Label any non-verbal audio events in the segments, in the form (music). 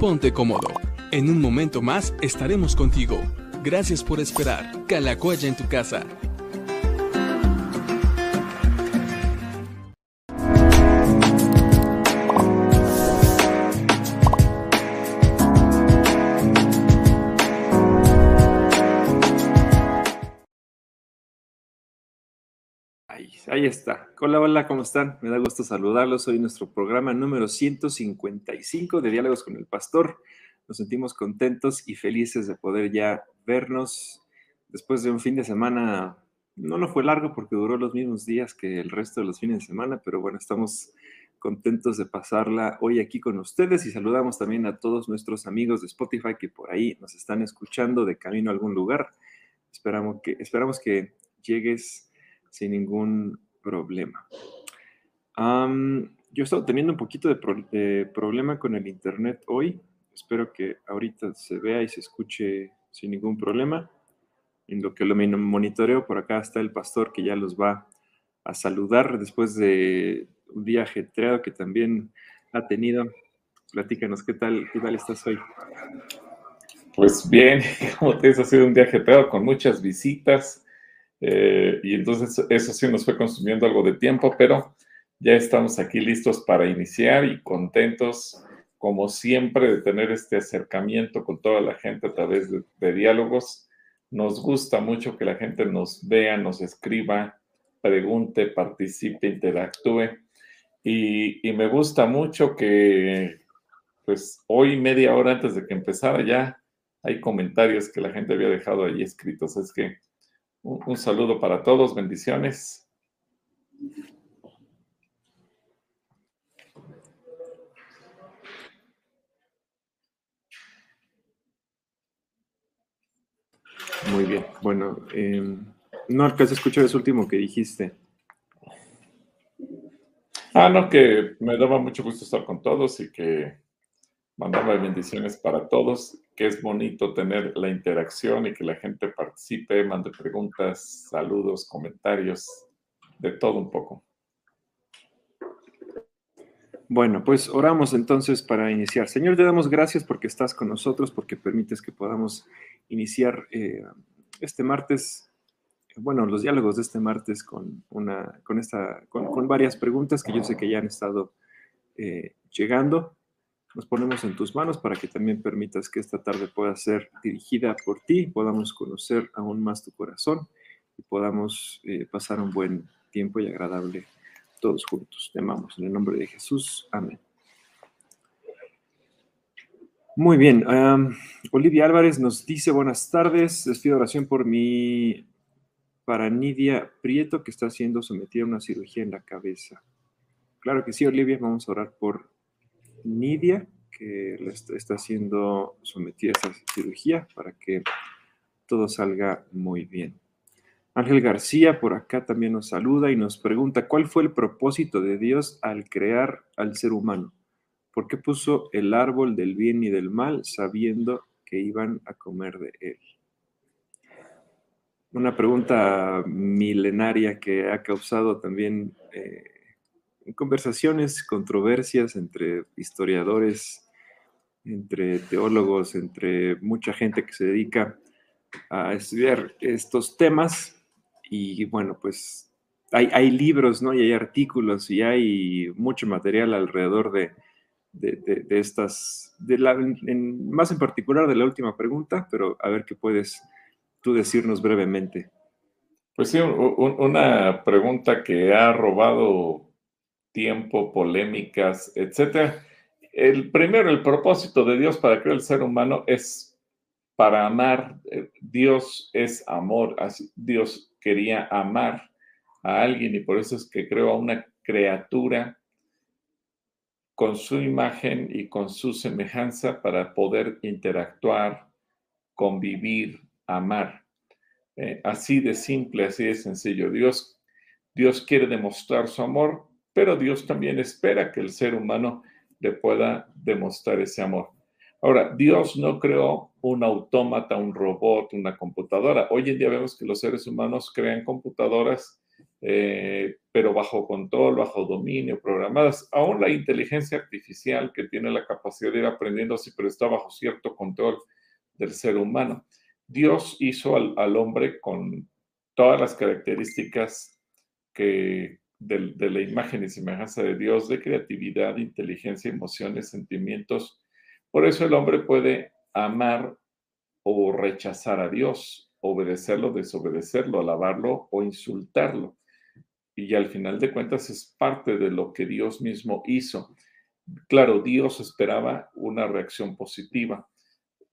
ponte cómodo. En un momento más estaremos contigo. Gracias por esperar. Calacoya en tu casa. Ahí, está. Hola, hola, ¿cómo están? Me da gusto saludarlos. Hoy nuestro programa número 155 de Diálogos con el Pastor. Nos sentimos contentos y felices de poder ya vernos después de un fin de semana. No no fue largo porque duró los mismos días que el resto de los fines de semana, pero bueno, estamos contentos de pasarla hoy aquí con ustedes y saludamos también a todos nuestros amigos de Spotify que por ahí nos están escuchando de camino a algún lugar. Esperamos que, esperamos que llegues sin ningún problema. yo he estado teniendo un poquito de, problema con el internet hoy. Espero que ahorita se vea y se escuche sin ningún problema. En lo que lo monitoreo, por acá está el pastor que ya los va a saludar después de un día ajetreado que también ha tenido. Platícanos, ¿qué tal, qué tal estás hoy? Pues bien, (laughs) como te dices, ha sido un día ajetreado con muchas visitas eh, y entonces eso sí nos fue consumiendo algo de tiempo, pero ya estamos aquí listos para iniciar y contentos, como siempre, de tener este acercamiento con toda la gente a través de, diálogos. Nos gusta mucho que la gente nos vea, nos escriba, pregunte, participe, interactúe. Y, y me gusta mucho que, pues, hoy, media hora antes de que empezara, ya hay comentarios que la gente había dejado ahí escritos. Es que un, saludo para todos, bendiciones. Muy bien. Bueno, em, no alcancé a escuchar eso último que dijiste. Ah, no, que me daba mucho gusto estar con todos y que mandaba bendiciones para todos, que es bonito tener la interacción y que la gente participe, mande preguntas, saludos, comentarios, de todo un poco. Bueno, pues oramos entonces para iniciar. Señor, te damos gracias porque estás con nosotros, porque permites que podamos iniciar eh, este martes, bueno, los diálogos de este martes con, una, con, esta, con, varias preguntas que yo sé que ya han estado eh, llegando nos ponemos en tus manos para que también permitas que esta tarde pueda ser dirigida por ti, podamos conocer aún más tu corazón y podamos eh, pasar un buen tiempo y agradable todos juntos. Te amamos en el nombre de Jesús. Amén. Muy bien. Olivia Álvarez nos dice buenas tardes. Les pido oración por mi para Nidia Prieto que está siendo sometida a una cirugía en la cabeza. Claro que sí, Olivia. Vamos a orar por Nidia, que está siendo sometida a esta cirugía para que todo salga muy bien. Ángel García por acá también nos saluda y nos pregunta, ¿cuál fue el propósito de Dios al crear al ser humano? ¿Por qué puso el árbol del bien y del mal sabiendo que iban a comer de él? Una pregunta milenaria que ha causado también eh, conversaciones, controversias entre historiadores, entre teólogos, entre mucha gente que se dedica a estudiar estos temas. Y bueno, pues hay, libros, ¿no? Y hay artículos y hay mucho material alrededor de, estas, de la, más en particular de la última pregunta, pero a ver qué puedes tú decirnos brevemente. Pues sí, una pregunta que ha robado tiempo, polémicas, etcétera. El primero, el propósito de Dios para crear el ser humano es para amar. Eh, Dios es amor. Dios quería amar a alguien y por eso es que creó a una criatura con su imagen y con su semejanza para poder interactuar, convivir, amar. Eh, así de simple, así de sencillo. Dios, Dios quiere demostrar su amor pero Dios también espera que el ser humano le pueda demostrar ese amor. Ahora, Dios no creó un autómata, un robot, una computadora. Hoy en día vemos que los seres humanos crean computadoras, eh, pero bajo control, bajo dominio, programadas. Aún la inteligencia artificial que tiene la capacidad de ir aprendiendo, sí, pero está bajo cierto control del ser humano. Dios hizo al, hombre con todas las características que de, la imagen y semejanza de Dios, de creatividad, inteligencia, emociones, sentimientos. Por eso el hombre puede amar o rechazar a Dios, obedecerlo, desobedecerlo, alabarlo o insultarlo y al final de cuentas es parte de lo que Dios mismo hizo. Claro, Dios esperaba una reacción positiva,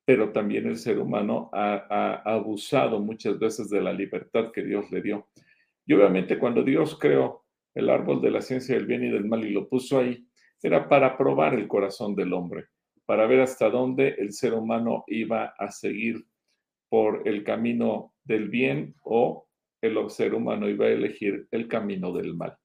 pero también el ser humano ha, abusado muchas veces de la libertad que Dios le dio. Y obviamente cuando Dios creó el árbol de la ciencia del bien y del mal y lo puso ahí, era para probar el corazón del hombre, para ver hasta dónde el ser humano iba a seguir por el camino del bien o el ser humano iba a elegir el camino del mal.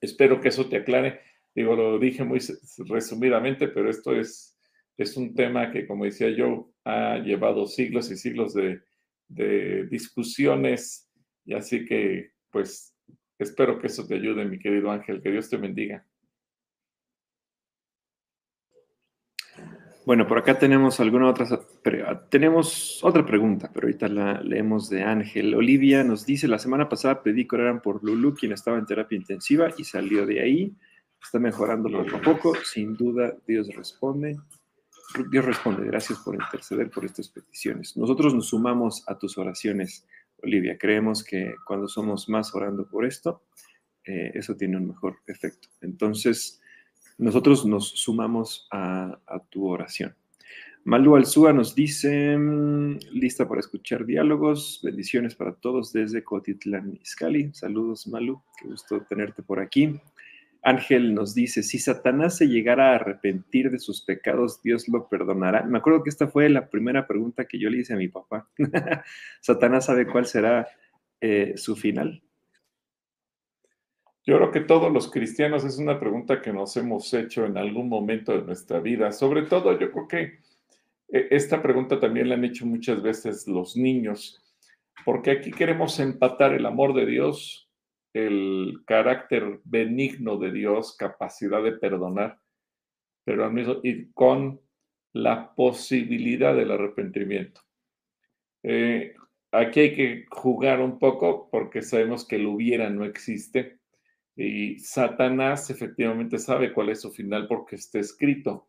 Espero que eso te aclare. Digo, lo dije muy resumidamente, pero esto es, es un tema que, como decía yo, ha llevado siglos y siglos de, de discusiones. Y así que, pues, espero que eso te ayude, mi querido Ángel. Que Dios te bendiga. Bueno, por acá tenemos alguna otra, tenemos otra pregunta, pero ahorita la leemos de Ángel. Olivia nos dice, la semana pasada pedí que oraran por Lulu, quien estaba en terapia intensiva y salió de ahí. Está mejorando poco a poco. Sin duda, Dios responde. Dios responde. Gracias por interceder por estas peticiones. Nosotros nos sumamos a tus oraciones, Olivia. Creemos que cuando somos más orando por esto, eh, eso tiene un mejor efecto. Entonces, nosotros nos sumamos a, tu oración. Malu Alzúa nos dice, mm, lista para escuchar diálogos, bendiciones para todos desde Cotitlán, Izcalli. Saludos, Malu, qué gusto tenerte por aquí. Ángel nos dice, si Satanás se llegara a arrepentir de sus pecados, Dios lo perdonará. Me acuerdo que esta fue la primera pregunta que yo le hice a mi papá. (laughs) ¿Satanás sabe cuál será eh, su final? Yo creo que todos los cristianos es una pregunta que nos hemos hecho en algún momento de nuestra vida. Sobre todo, yo creo que eh, esta pregunta también la han hecho muchas veces los niños, porque aquí queremos empatar el amor de Dios, el carácter benigno de Dios, capacidad de perdonar, pero al mismo y con la posibilidad del arrepentimiento. Eh, aquí hay que jugar un poco porque sabemos que el hubiera no existe y Satanás efectivamente sabe cuál es su final porque está escrito.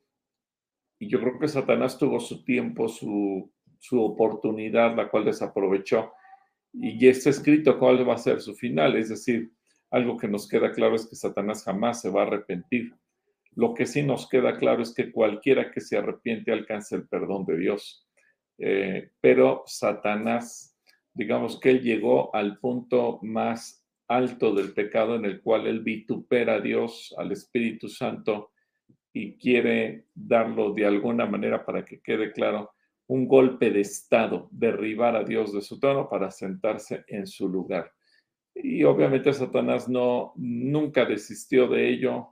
Y yo creo que Satanás tuvo su tiempo, su, su oportunidad, la cual desaprovechó. Y ya está escrito cuál va a ser su final. Es decir, algo que nos queda claro es que Satanás jamás se va a arrepentir. Lo que sí nos queda claro es que cualquiera que se arrepiente alcanza el perdón de Dios. Eh, pero Satanás, digamos que él llegó al punto más alto del pecado en el cual él vitupera a Dios, al Espíritu Santo, y quiere darlo de alguna manera para que quede claro, un golpe de Estado, derribar a Dios de su trono para sentarse en su lugar. Y obviamente Satanás no, nunca desistió de ello,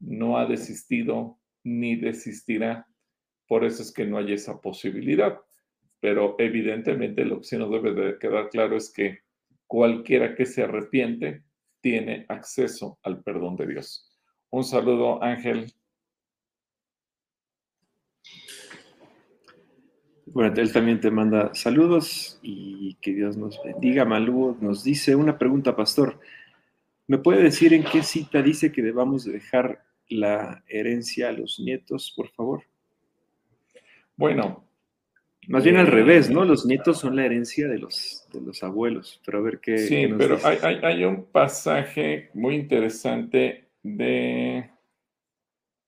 no ha desistido ni desistirá. Por eso es que no hay esa posibilidad. Pero evidentemente lo que sí nos debe de quedar claro es que cualquiera que se arrepiente tiene acceso al perdón de Dios. Un saludo, Ángel. Bueno, él también te manda saludos y que Dios nos bendiga. Malú nos dice una pregunta, pastor. ¿Me puede decir en qué cita dice que debamos dejar la herencia a los nietos, por favor? Bueno, más bien al revés, ¿no? Los nietos son la herencia de los, de los abuelos, pero a ver qué. Sí, pero hay, hay, un pasaje muy interesante de.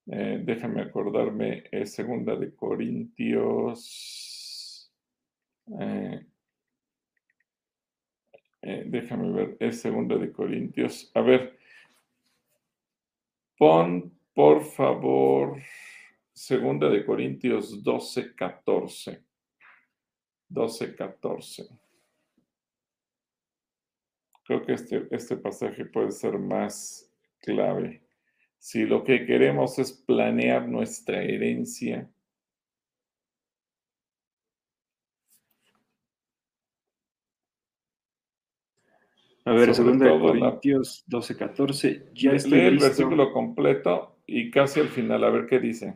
Eh, déjame acordarme, es segunda de Corintios. Eh, eh, déjame ver, es segunda de Corintios. A ver, pon por favor segunda de Corintios 12, 14. 12, 14. Creo que este, este pasaje puede ser más clave. Si lo que queremos es planear nuestra herencia, A ver, segunda de Corintios 12, 14. Ya estoy el versículo completo y casi al final, a ver qué dice.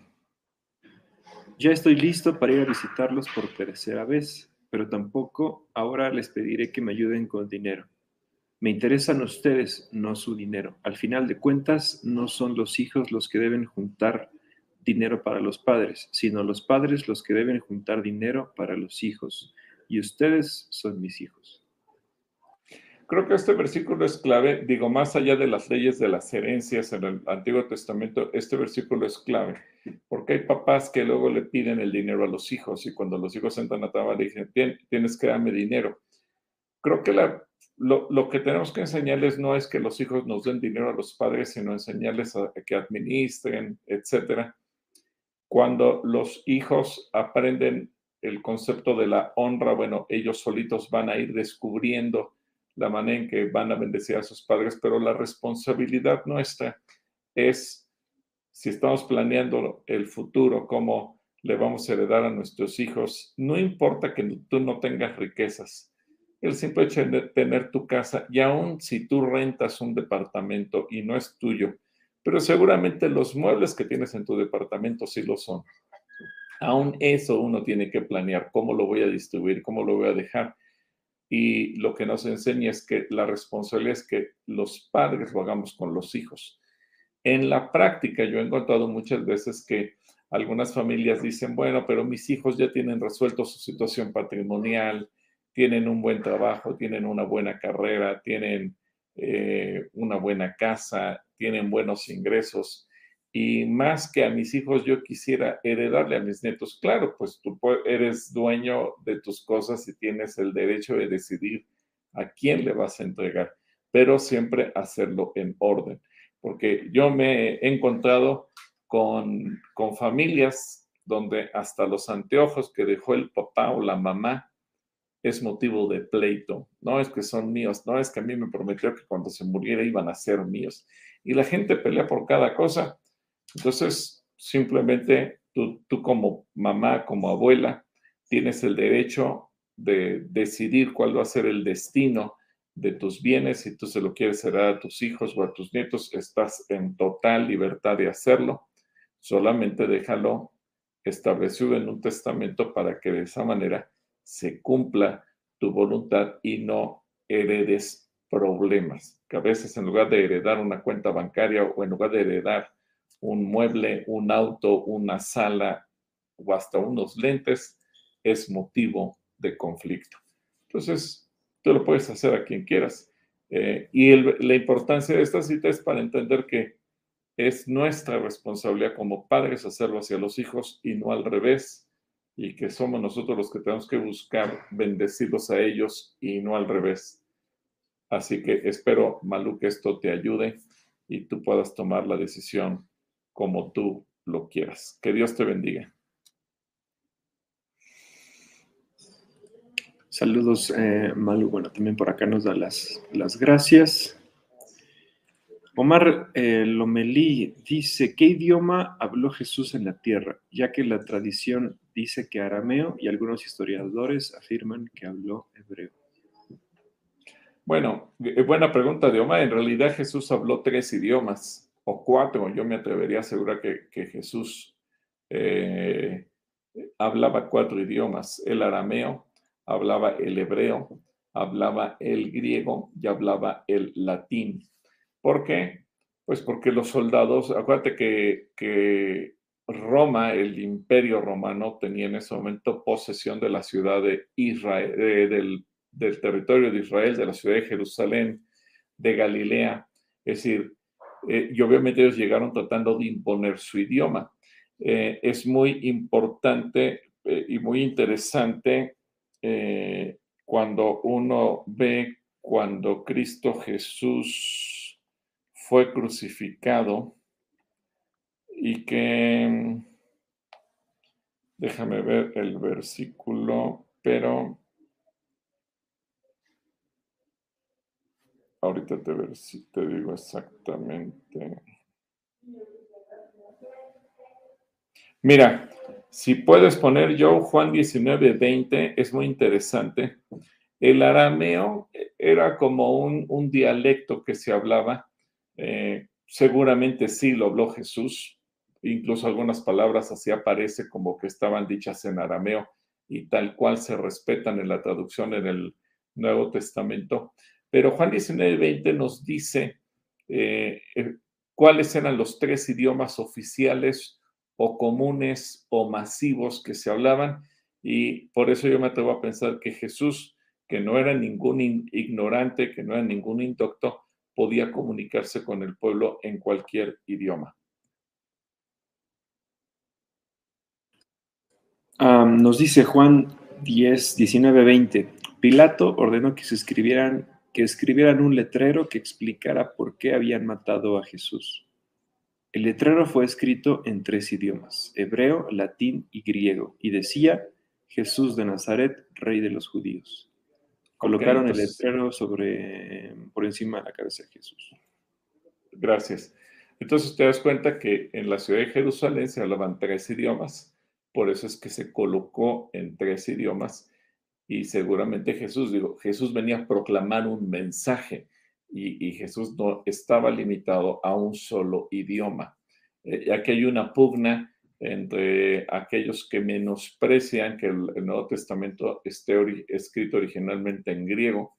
Ya estoy listo para ir a visitarlos por tercera vez, pero tampoco ahora les pediré que me ayuden con dinero. Me interesan ustedes, no su dinero. Al final de cuentas, no son los hijos los que deben juntar dinero para los padres, sino los padres los que deben juntar dinero para los hijos. Y ustedes son mis hijos. Creo que este versículo es clave, digo, más allá de las leyes de las herencias en el Antiguo Testamento, este versículo es clave, porque hay papás que luego le piden el dinero a los hijos y cuando los hijos entran a trabajar dicen, tienes que darme dinero. Creo que lo, lo, que tenemos que enseñarles no es que los hijos nos den dinero a los padres, sino enseñarles a, que administren, etcétera. Cuando los hijos aprenden el concepto de la honra, bueno, ellos solitos van a ir descubriendo la manera en que van a bendecir a sus padres, pero la responsabilidad nuestra es, si estamos planeando el futuro, cómo le vamos a heredar a nuestros hijos, no importa que tú no tengas riquezas, el simple hecho de tener tu casa, y aún si tú rentas un departamento y no es tuyo, pero seguramente los muebles que tienes en tu departamento sí lo son. Aún eso uno tiene que planear cómo lo voy a distribuir, cómo lo voy a dejar y lo que nos enseña es que la responsabilidad es que los padres lo hagamos con los hijos. En la práctica, yo he encontrado muchas veces que algunas familias dicen, bueno, pero mis hijos ya tienen resuelto su situación patrimonial, tienen un buen trabajo, tienen una buena carrera, tienen eh, una buena casa, tienen buenos ingresos y más que a mis hijos yo quisiera heredarle a mis nietos. Claro, pues tú eres dueño de tus cosas y tienes el derecho de decidir a quién le vas a entregar, pero siempre hacerlo en orden, porque yo me he encontrado con, con familias donde hasta los anteojos que dejó el papá o la mamá es motivo de pleito. No es que son míos, no es que a mí me prometió que cuando se muriera iban a ser míos. Y la gente pelea por cada cosa entonces, simplemente tú, como mamá, como abuela, tienes el derecho de decidir cuál va a ser el destino de tus bienes, si tú se lo quieres heredar a tus hijos o a tus nietos, estás en total libertad de hacerlo. Solamente déjalo establecido en un testamento para que de esa manera se cumpla tu voluntad y no heredes problemas. Que a veces en lugar de heredar una cuenta bancaria o en lugar de heredar un mueble, un auto, una sala o hasta unos lentes es motivo de conflicto. Entonces, tú lo puedes hacer a quien quieras. Eh, y la importancia de esta cita es para entender que es nuestra responsabilidad como padres hacerlo hacia los hijos y no al revés, y que somos nosotros los que tenemos que buscar bendecirlos a ellos y no al revés. Así que espero, Malu, que esto te ayude y tú puedas tomar la decisión como tú lo quieras. Que Dios te bendiga. Saludos, eh, Malu. Bueno, también por acá nos da las, las gracias. Omar eh, Lomelí dice, ¿qué idioma habló Jesús en la tierra? Ya que la tradición dice que arameo y algunos historiadores afirman que habló hebreo. Bueno, eh, buena pregunta de Omar. En realidad Jesús habló tres idiomas o cuatro, yo me atrevería a asegurar que, Jesús eh, hablaba cuatro idiomas, el arameo, hablaba el hebreo, hablaba el griego y hablaba el latín. ¿Por qué? Pues porque los soldados, acuérdate que, que Roma, el imperio romano, tenía en ese momento posesión de la ciudad de Israel, del, del territorio de Israel, de la ciudad de Jerusalén, de Galilea. Es decir, eh, y obviamente ellos llegaron tratando de imponer su idioma. Eh, es muy importante eh, y muy interesante cuando uno ve cuando Cristo Jesús fue crucificado y que, déjame ver el versículo, pero Ahorita te, ver si te digo exactamente. Mira, si puedes poner yo Juan 19, 20, es muy interesante. El arameo era como un, dialecto que se hablaba, eh, seguramente sí lo habló Jesús, incluso algunas palabras así aparece como que estaban dichas en arameo y tal cual se respetan en la traducción en el Nuevo Testamento. Pero Juan 19, 20 nos dice eh, eh, cuáles eran los tres idiomas oficiales o comunes o masivos que se hablaban. Y por eso yo me atrevo a pensar que Jesús, que no era ningún ignorante, que no era ningún indocto, podía comunicarse con el pueblo en cualquier idioma. nos dice Juan 10, 19, 20. Pilato ordenó que se escribieran, que escribieran un letrero que explicara por qué habían matado a Jesús. El letrero fue escrito en tres idiomas, hebreo, latín y griego, y decía Jesús de Nazaret, rey de los judíos. Colocaron el letrero sobre, por encima de la cabeza de Jesús. Gracias. Entonces te das cuenta que en la ciudad de Jerusalén se hablaban tres idiomas, por eso es que se colocó en tres idiomas y seguramente Jesús, digo, Jesús venía a proclamar un mensaje y, Jesús no estaba limitado a un solo idioma, eh, ya que hay una pugna entre aquellos que menosprecian que el, Nuevo Testamento esté escrito originalmente en griego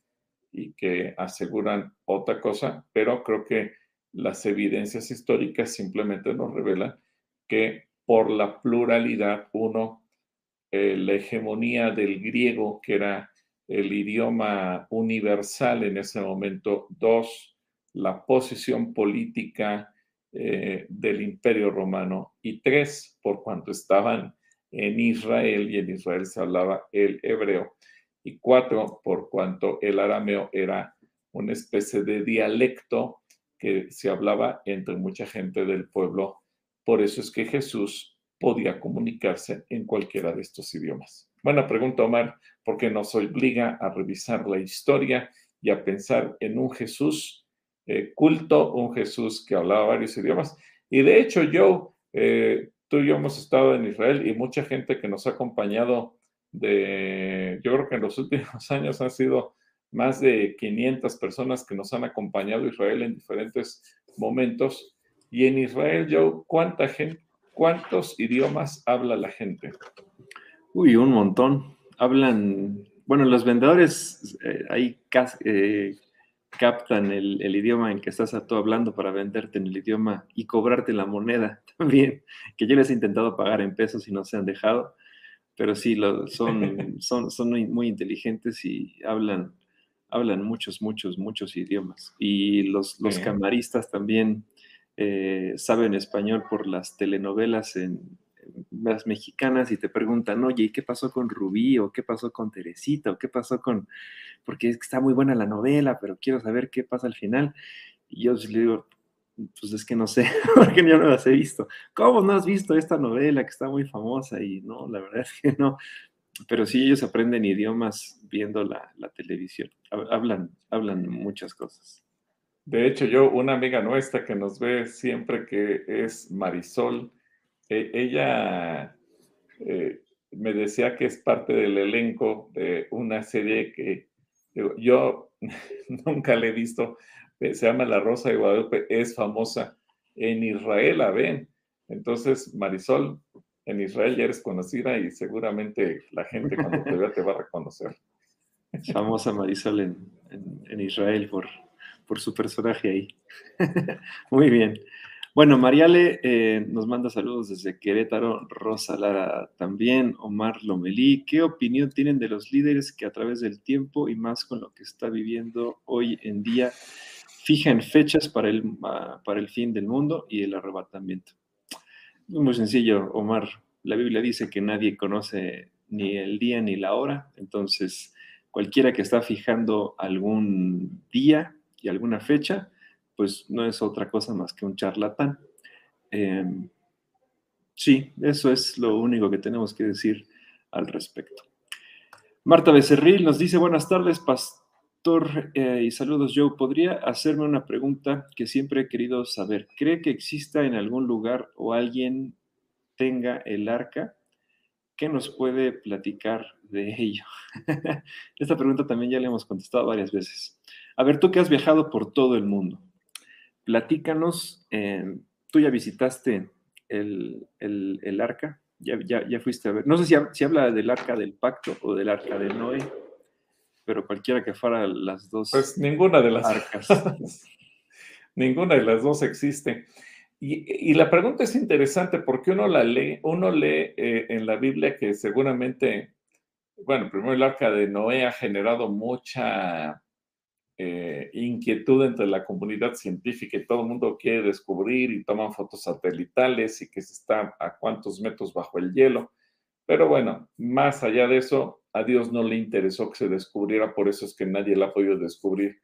y que aseguran otra cosa, pero creo que las evidencias históricas simplemente nos revelan que por la pluralidad, uno, eh, la hegemonía del griego, que era el idioma universal en ese momento, dos, la posición política eh, del imperio romano. Y tres, por cuanto estaban en Israel y en Israel se hablaba el hebreo. Y cuatro, por cuanto el arameo era una especie de dialecto que se hablaba entre mucha gente del pueblo. Por eso es que Jesús podía comunicarse en cualquiera de estos idiomas. Buena pregunta, Omar, porque nos obliga a revisar la historia y a pensar en un Jesús eh, culto, un Jesús que hablaba varios idiomas. Y de hecho, yo, eh, tú y yo hemos estado en Israel y mucha gente que nos ha acompañado de, yo creo que en los últimos (laughs) años han sido más de 500 personas que nos han acompañado a Israel en diferentes momentos. Y en Israel, yo, ¿cuánta gente, cuántos idiomas habla la gente? Uy, un montón. Hablan, bueno, los vendedores, hay eh, captan el, idioma en que estás tú hablando para venderte en el idioma y cobrarte la moneda (laughs) también, que yo les he intentado pagar en pesos y no se han dejado, pero sí, lo, son, (laughs) son, son muy, inteligentes y hablan, hablan muchos, muchos, muchos idiomas. Y los, los camaristas también eh, saben español por las telenovelas en, las mexicanas y te preguntan, oye, ¿y qué pasó con Rubí? ¿O qué pasó con Teresita? ¿O qué pasó con...? Porque está muy buena la novela, pero quiero saber qué pasa al final. Y yo les digo, pues es que no sé, (laughs) porque yo no las he visto. ¿Cómo no has visto esta novela que está muy famosa? Y no, la verdad es que no. Pero sí, ellos aprenden idiomas viendo la, la televisión. Hablan, hablan muchas cosas. De hecho, yo, una amiga nuestra que nos ve siempre que es Marisol, e, ella eh, me decía que es parte del elenco de una serie que yo (laughs) nunca le he visto, eh, se llama La Rosa de Guadalupe, es famosa en Israel, a ven. Entonces, Marisol, en Israel ya eres conocida y seguramente la gente cuando te vea te va a reconocer. (laughs) Famosa Marisol en, en Israel por, por su personaje ahí. (laughs) Muy bien. Bueno, Mariale eh, nos manda saludos desde Querétaro, Rosa Lara también, Omar Lomelí. ¿Qué opinión tienen de los líderes que a través del tiempo y más con lo que está viviendo hoy en día fijan fechas para el, ah, para el fin del mundo y el arrebatamiento? Muy sencillo, Omar. La Biblia dice que nadie conoce ni el día ni la hora, entonces cualquiera que está fijando algún día y alguna fecha, pues no es otra cosa más que un charlatán. Em, sí, eso es lo único que tenemos que decir al respecto. Marta Becerril nos dice, buenas tardes, pastor, eh, y saludos, Joe. ¿Podría hacerme una pregunta que siempre he querido saber? ¿Cree que exista en algún lugar o alguien tenga el arca? ¿qué nos puede platicar de ello? (laughs) Esta pregunta también ya le hemos contestado varias veces. A ver, tú que has viajado por todo el mundo, platícanos, eh, tú ya visitaste el, arca, ya, ya, fuiste a ver, no sé si, si, habla del arca del pacto o del arca de Noé, pero cualquiera que fuera las dos. Pues ninguna de las arcas. (laughs) ninguna de las dos existe. Y, la pregunta es interesante porque uno la lee, uno lee eh, en la Biblia que seguramente, bueno, primero el arca de Noé ha generado mucha eh, inquietud entre la comunidad científica y todo el mundo quiere descubrir y toman fotos satelitales y que se está a cuántos metros bajo el hielo. Pero bueno, más allá de eso, a Dios no le interesó que se descubriera, por eso es que nadie la ha podido descubrir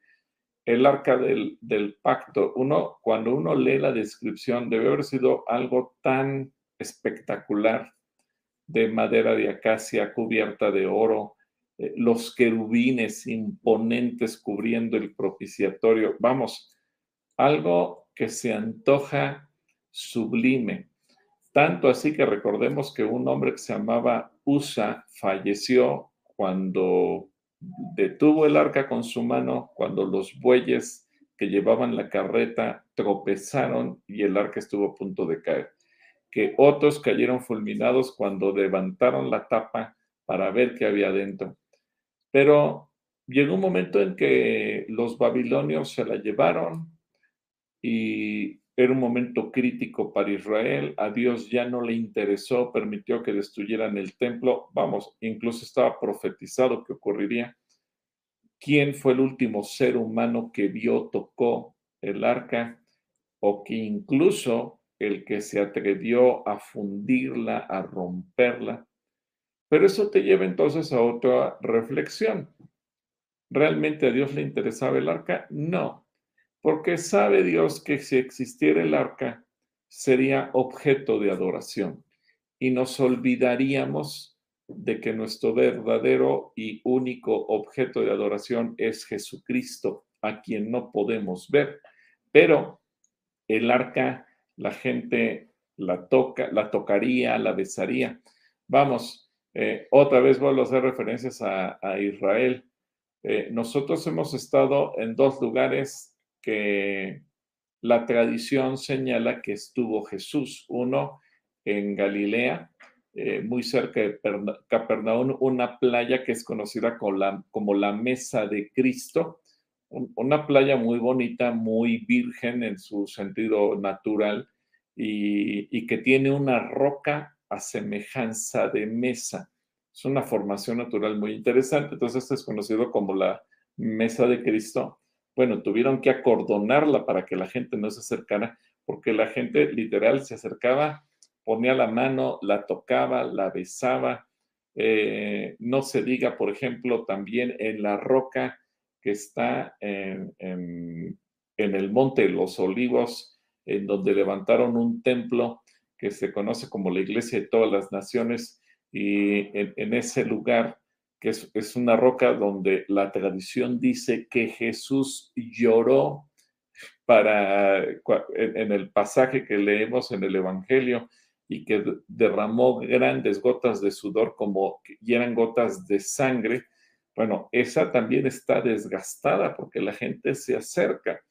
el arca del, pacto, uno, cuando uno lee la descripción, debe haber sido algo tan espectacular de madera de acacia cubierta de oro, eh, los querubines imponentes cubriendo el propiciatorio. Vamos, algo que se antoja sublime. Tanto así que recordemos que un hombre que se llamaba Usa falleció cuando detuvo el arca con su mano cuando los bueyes que llevaban la carreta tropezaron y el arca estuvo a punto de caer. Que otros cayeron fulminados cuando levantaron la tapa para ver qué había dentro. Pero llegó un momento en que los babilonios se la llevaron y era un momento crítico para Israel. A Dios ya no le interesó, permitió que destruyeran el templo. Vamos, incluso estaba profetizado que ocurriría. ¿Quién fue el último ser humano que vio, tocó el arca? O que incluso el que se atrevió a fundirla, a romperla. Pero eso te lleva entonces a otra reflexión. ¿Realmente a Dios le interesaba el arca? No porque sabe Dios que si existiera el arca, sería objeto de adoración y nos olvidaríamos de que nuestro verdadero y único objeto de adoración es Jesucristo, a quien no podemos ver. Pero el arca, la gente la toca, la tocaría, la besaría. Vamos, eh, otra vez vuelvo a hacer referencias a, Israel. Eh, nosotros hemos estado en dos lugares que la tradición señala que estuvo Jesús, uno en Galilea, eh, muy cerca de Capernaum, una playa que es conocida como la, Mesa de Cristo, una playa muy bonita, muy virgen en su sentido natural y que tiene una roca a semejanza de mesa. Es una formación natural muy interesante, entonces es conocido como la Mesa de Cristo bueno, tuvieron que acordonarla para que la gente no se acercara, porque la gente literal se acercaba, ponía la mano, la tocaba, la besaba. Eh, no se diga, por ejemplo, también en la roca que está en, el Monte de los Olivos, en donde levantaron un templo que se conoce como la Iglesia de todas las Naciones, y en ese lugar que es, una roca donde la tradición dice que Jesús lloró para, en, el pasaje que leemos en el Evangelio y que derramó grandes gotas de sudor como y eran gotas de sangre. Bueno, esa también está desgastada porque la gente se acerca.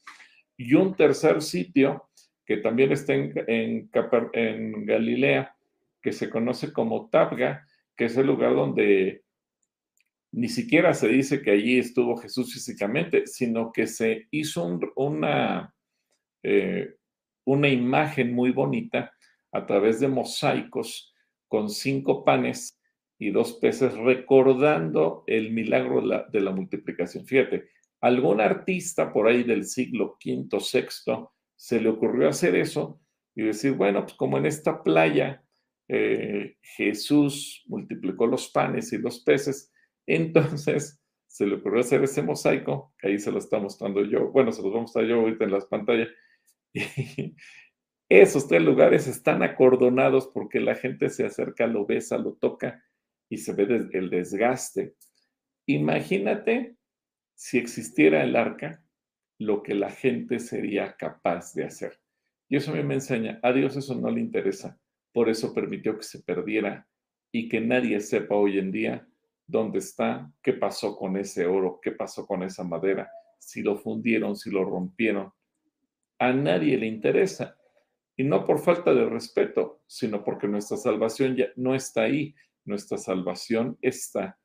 Y un tercer sitio que también está en, en, en Galilea, que se conoce como Tabga, que es el lugar donde ni siquiera se dice que allí estuvo Jesús físicamente, sino que se hizo una, eh, una imagen muy bonita a través de mosaicos con cinco panes y dos peces recordando el milagro de la, multiplicación. Fíjate, algún artista por ahí del siglo V, VI, se le ocurrió hacer eso y decir, bueno, pues como en esta playa eh, Jesús multiplicó los panes y los peces, (laughs) entonces se le ocurrió hacer ese mosaico, que ahí se lo está mostrando yo, bueno, se los voy a mostrar yo ahorita en las pantallas. (laughs) Esos tres lugares están acordonados porque la gente se acerca, lo besa, lo toca y se ve el desgaste. Imagínate si existiera el arca, lo que la gente sería capaz de hacer. Y eso a mí me enseña, a Dios eso no le interesa, por eso permitió que se perdiera y que nadie sepa hoy en día dónde está, qué pasó con ese oro, qué pasó con esa madera, si lo fundieron, si lo rompieron. A nadie le interesa. Y no por falta de respeto, sino porque nuestra salvación ya no está ahí. Nuestra salvación está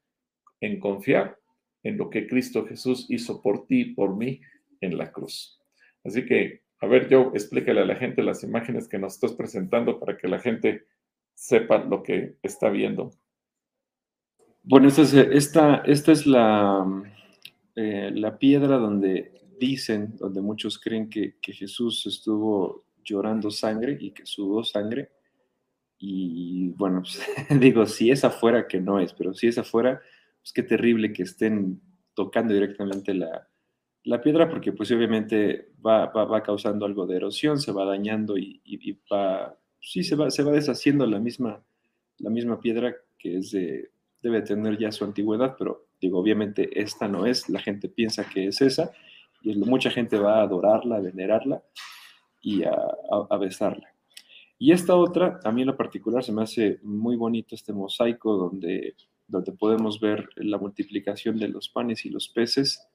en confiar en lo que Cristo Jesús hizo por ti y por mí en la cruz. Así que, a ver, yo explícale a la gente las imágenes que nos estás presentando para que la gente sepa lo que está viendo. Bueno, esta es, esta, es la, eh, la piedra donde dicen, donde muchos creen que, que, Jesús estuvo llorando sangre y que sudó sangre. Y bueno, pues, (laughs) digo, si es afuera, que no es, pero si es afuera, pues qué terrible que estén tocando directamente la, la piedra, porque pues obviamente va, va, causando algo de erosión, se va dañando y, y, va, sí, se va, se va deshaciendo la misma, la misma piedra que es de, debe tener ya su antigüedad, pero digo, obviamente esta no es, la gente piensa que es esa, y mucha gente va a adorarla, a venerarla y a, a besarla. Y esta otra, a mí en lo particular, se me hace muy bonito este mosaico donde, donde podemos ver la multiplicación de los panes y los peces,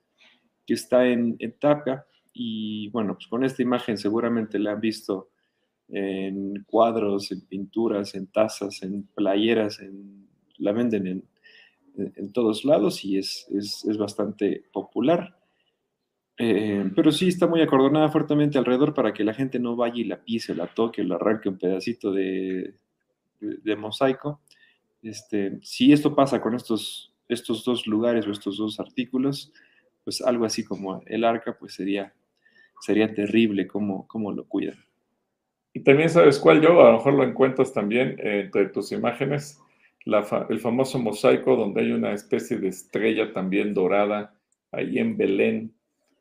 está en, en Tapia. Y bueno, pues con esta imagen seguramente la han visto en cuadros, en pinturas, en tazas, en playeras, en, la venden en, en, todos lados y es, es, es bastante popular. Eh, pero sí está muy acordonada fuertemente alrededor para que la gente no vaya y la pise, la toque, la arranque un pedacito de, de, de mosaico. Este, si esto pasa con estos, estos dos lugares o estos dos artículos, pues algo así como el arca, pues sería, sería terrible cómo, cómo lo cuidan. Y también sabes cuál yo, a lo mejor lo encuentras también eh, entre tus imágenes, el famoso mosaico donde hay una especie de estrella también dorada ahí en Belén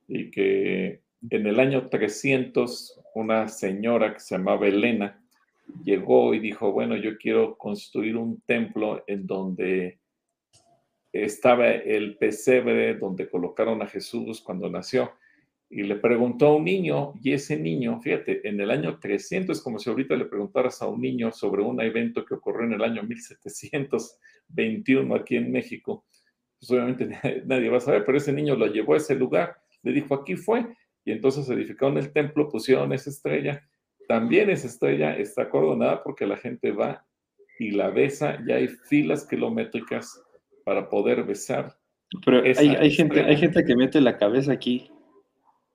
y que en el año 300 una señora que se llamaba Elena llegó y dijo, bueno, yo quiero construir un templo en donde estaba el pesebre donde colocaron a Jesús cuando nació. Y le preguntó a un niño, y ese niño, fíjate, en el año 300, es como si ahorita le preguntaras a un niño sobre un evento que ocurrió en el año 1721 aquí en México, pues obviamente (laughs) nadie va a saber, pero ese niño lo llevó a ese lugar, le dijo, aquí fue, y entonces edificaron el templo, pusieron esa estrella, también esa estrella está coronada porque la gente va y la besa, ya hay filas kilométricas para poder besar. Pero hay, hay gente, hay gente que mete la cabeza aquí.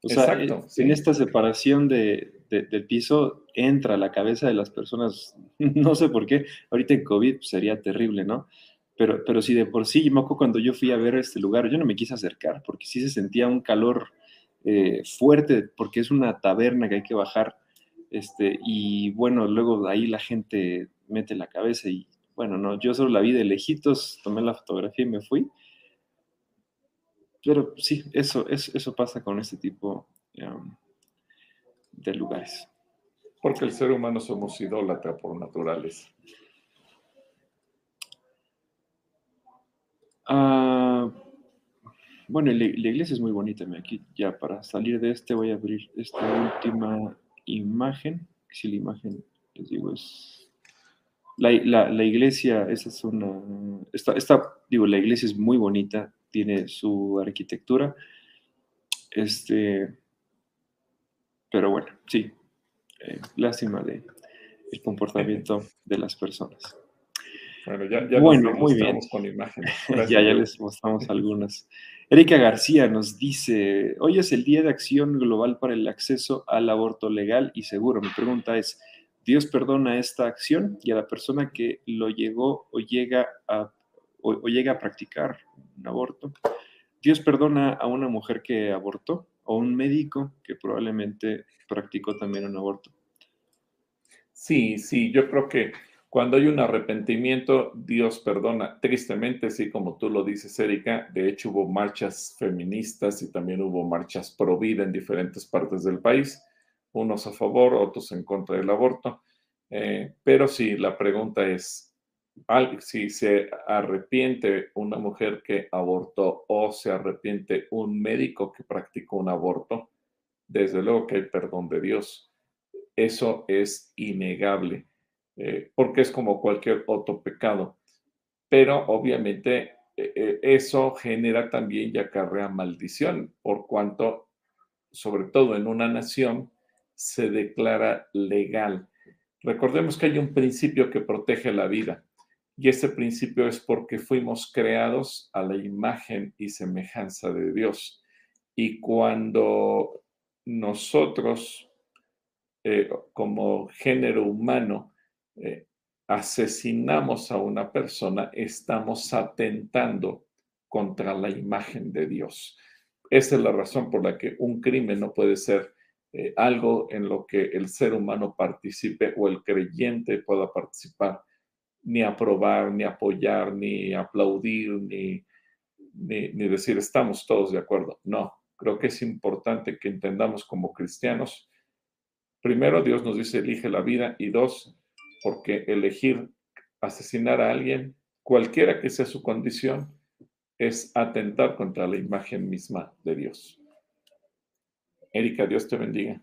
O sea, Exacto, sí. en esta separación de, de, del piso entra la cabeza de las personas, (laughs) no sé por qué, ahorita en COVID sería terrible, ¿no? Pero, pero si de por sí, acuerdo cuando yo fui a ver este lugar, yo no me quise acercar porque sí se sentía un calor eh, fuerte, porque es una taberna que hay que bajar, este, y bueno, luego ahí la gente mete la cabeza y bueno, no, yo solo la vi de lejitos, tomé la fotografía y me fui, pero sí, eso, eso, eso pasa con este tipo um, de lugares. Porque el ser humano somos idólatra por naturales. Uh, bueno, la, la, iglesia es muy bonita. Aquí ya para salir de este voy a abrir esta última imagen. Si la imagen, les digo, es... La, la, la iglesia, esa es una... Esta, esta, digo, la iglesia es muy bonita tiene su arquitectura. Este, pero bueno, sí, eh, lástima de el comportamiento de las personas. Bueno, ya, ya bueno, muy bien. con imágenes. (laughs) ya, ya les mostramos algunas. Erika García nos dice, hoy es el Día de Acción Global para el Acceso al Aborto Legal y Seguro. Mi pregunta es, ¿Dios perdona esta acción y a la persona que lo llegó o llega a o, llega a practicar un aborto. Dios perdona a una mujer que abortó o un médico que probablemente practicó también un aborto. Sí, sí, yo creo que cuando hay un arrepentimiento, Dios perdona. Tristemente, sí, como tú lo dices, Erika, de hecho hubo marchas feministas y también hubo marchas pro vida en diferentes partes del país, unos a favor, otros en contra del aborto. Eh, pero sí, la pregunta es, si se arrepiente una mujer que abortó o se arrepiente un médico que practicó un aborto, desde luego que hay perdón de Dios. Eso es innegable, eh, porque es como cualquier otro pecado. pero obviamente e, e, eso genera también y acarrea maldición, por cuanto, sobre todo en una nación, se declara legal. Recordemos que hay un principio que protege la vida y ese principio es porque fuimos creados a la imagen y semejanza de Dios. Y cuando nosotros, eh, como género humano, eh, asesinamos a una persona, estamos atentando contra la imagen de Dios. Esa es la razón por la que un crimen no puede ser eh, algo en lo que el ser humano participe o el creyente pueda participar, ni aprobar, ni apoyar, ni aplaudir, ni, ni, ni decir estamos todos de acuerdo. No, creo que es importante que entendamos como cristianos, primero Dios nos dice elige la vida y dos, porque elegir asesinar a alguien, cualquiera que sea su condición, es atentar contra la imagen misma de Dios. Erika, Dios te bendiga.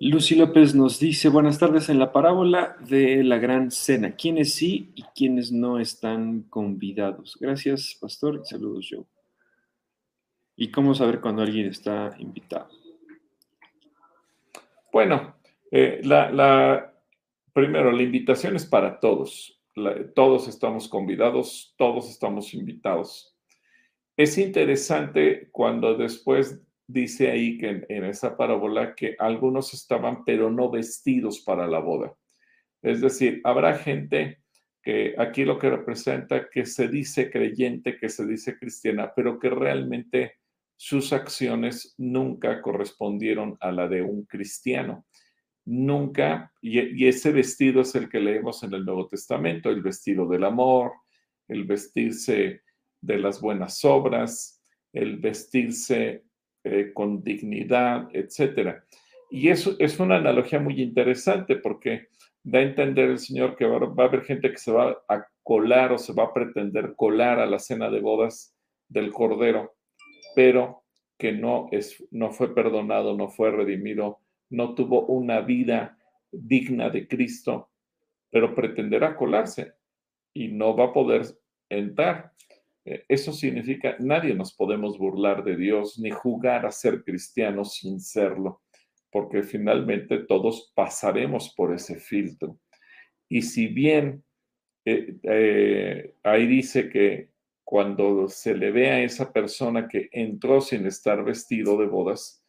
Lucy López nos dice, buenas tardes en la parábola de la gran cena. ¿Quiénes sí y quiénes no están convidados? Gracias, pastor, y saludos, yo. ¿Y cómo saber cuando alguien está invitado? Bueno, eh, la, primero, la invitación es para todos. todos estamos convidados, todos estamos invitados. Es interesante cuando después dice ahí que en, esa parábola que algunos estaban pero no vestidos para la boda. Es decir, habrá gente que aquí lo que representa que se dice creyente, que se dice cristiana, pero que realmente sus acciones nunca correspondieron a la de un cristiano. Nunca, y, ese vestido es el que leemos en el Nuevo Testamento, el vestido del amor, el vestirse de las buenas obras, el vestirse eh, con dignidad, etc. Y eso es una analogía muy interesante porque da a entender el Señor que va, va, a haber gente que se va a colar o se va a pretender colar a la cena de bodas del Cordero pero que no, es, no fue perdonado, no fue redimido, no tuvo una vida digna de Cristo, pero pretenderá colarse y no va a poder entrar. Eh, eso significa, nadie nos podemos burlar de Dios ni jugar a ser cristianos sin serlo, porque finalmente todos pasaremos por ese filtro. Y si bien eh, eh, ahí dice que cuando se le ve a esa persona que entró sin estar vestido de bodas,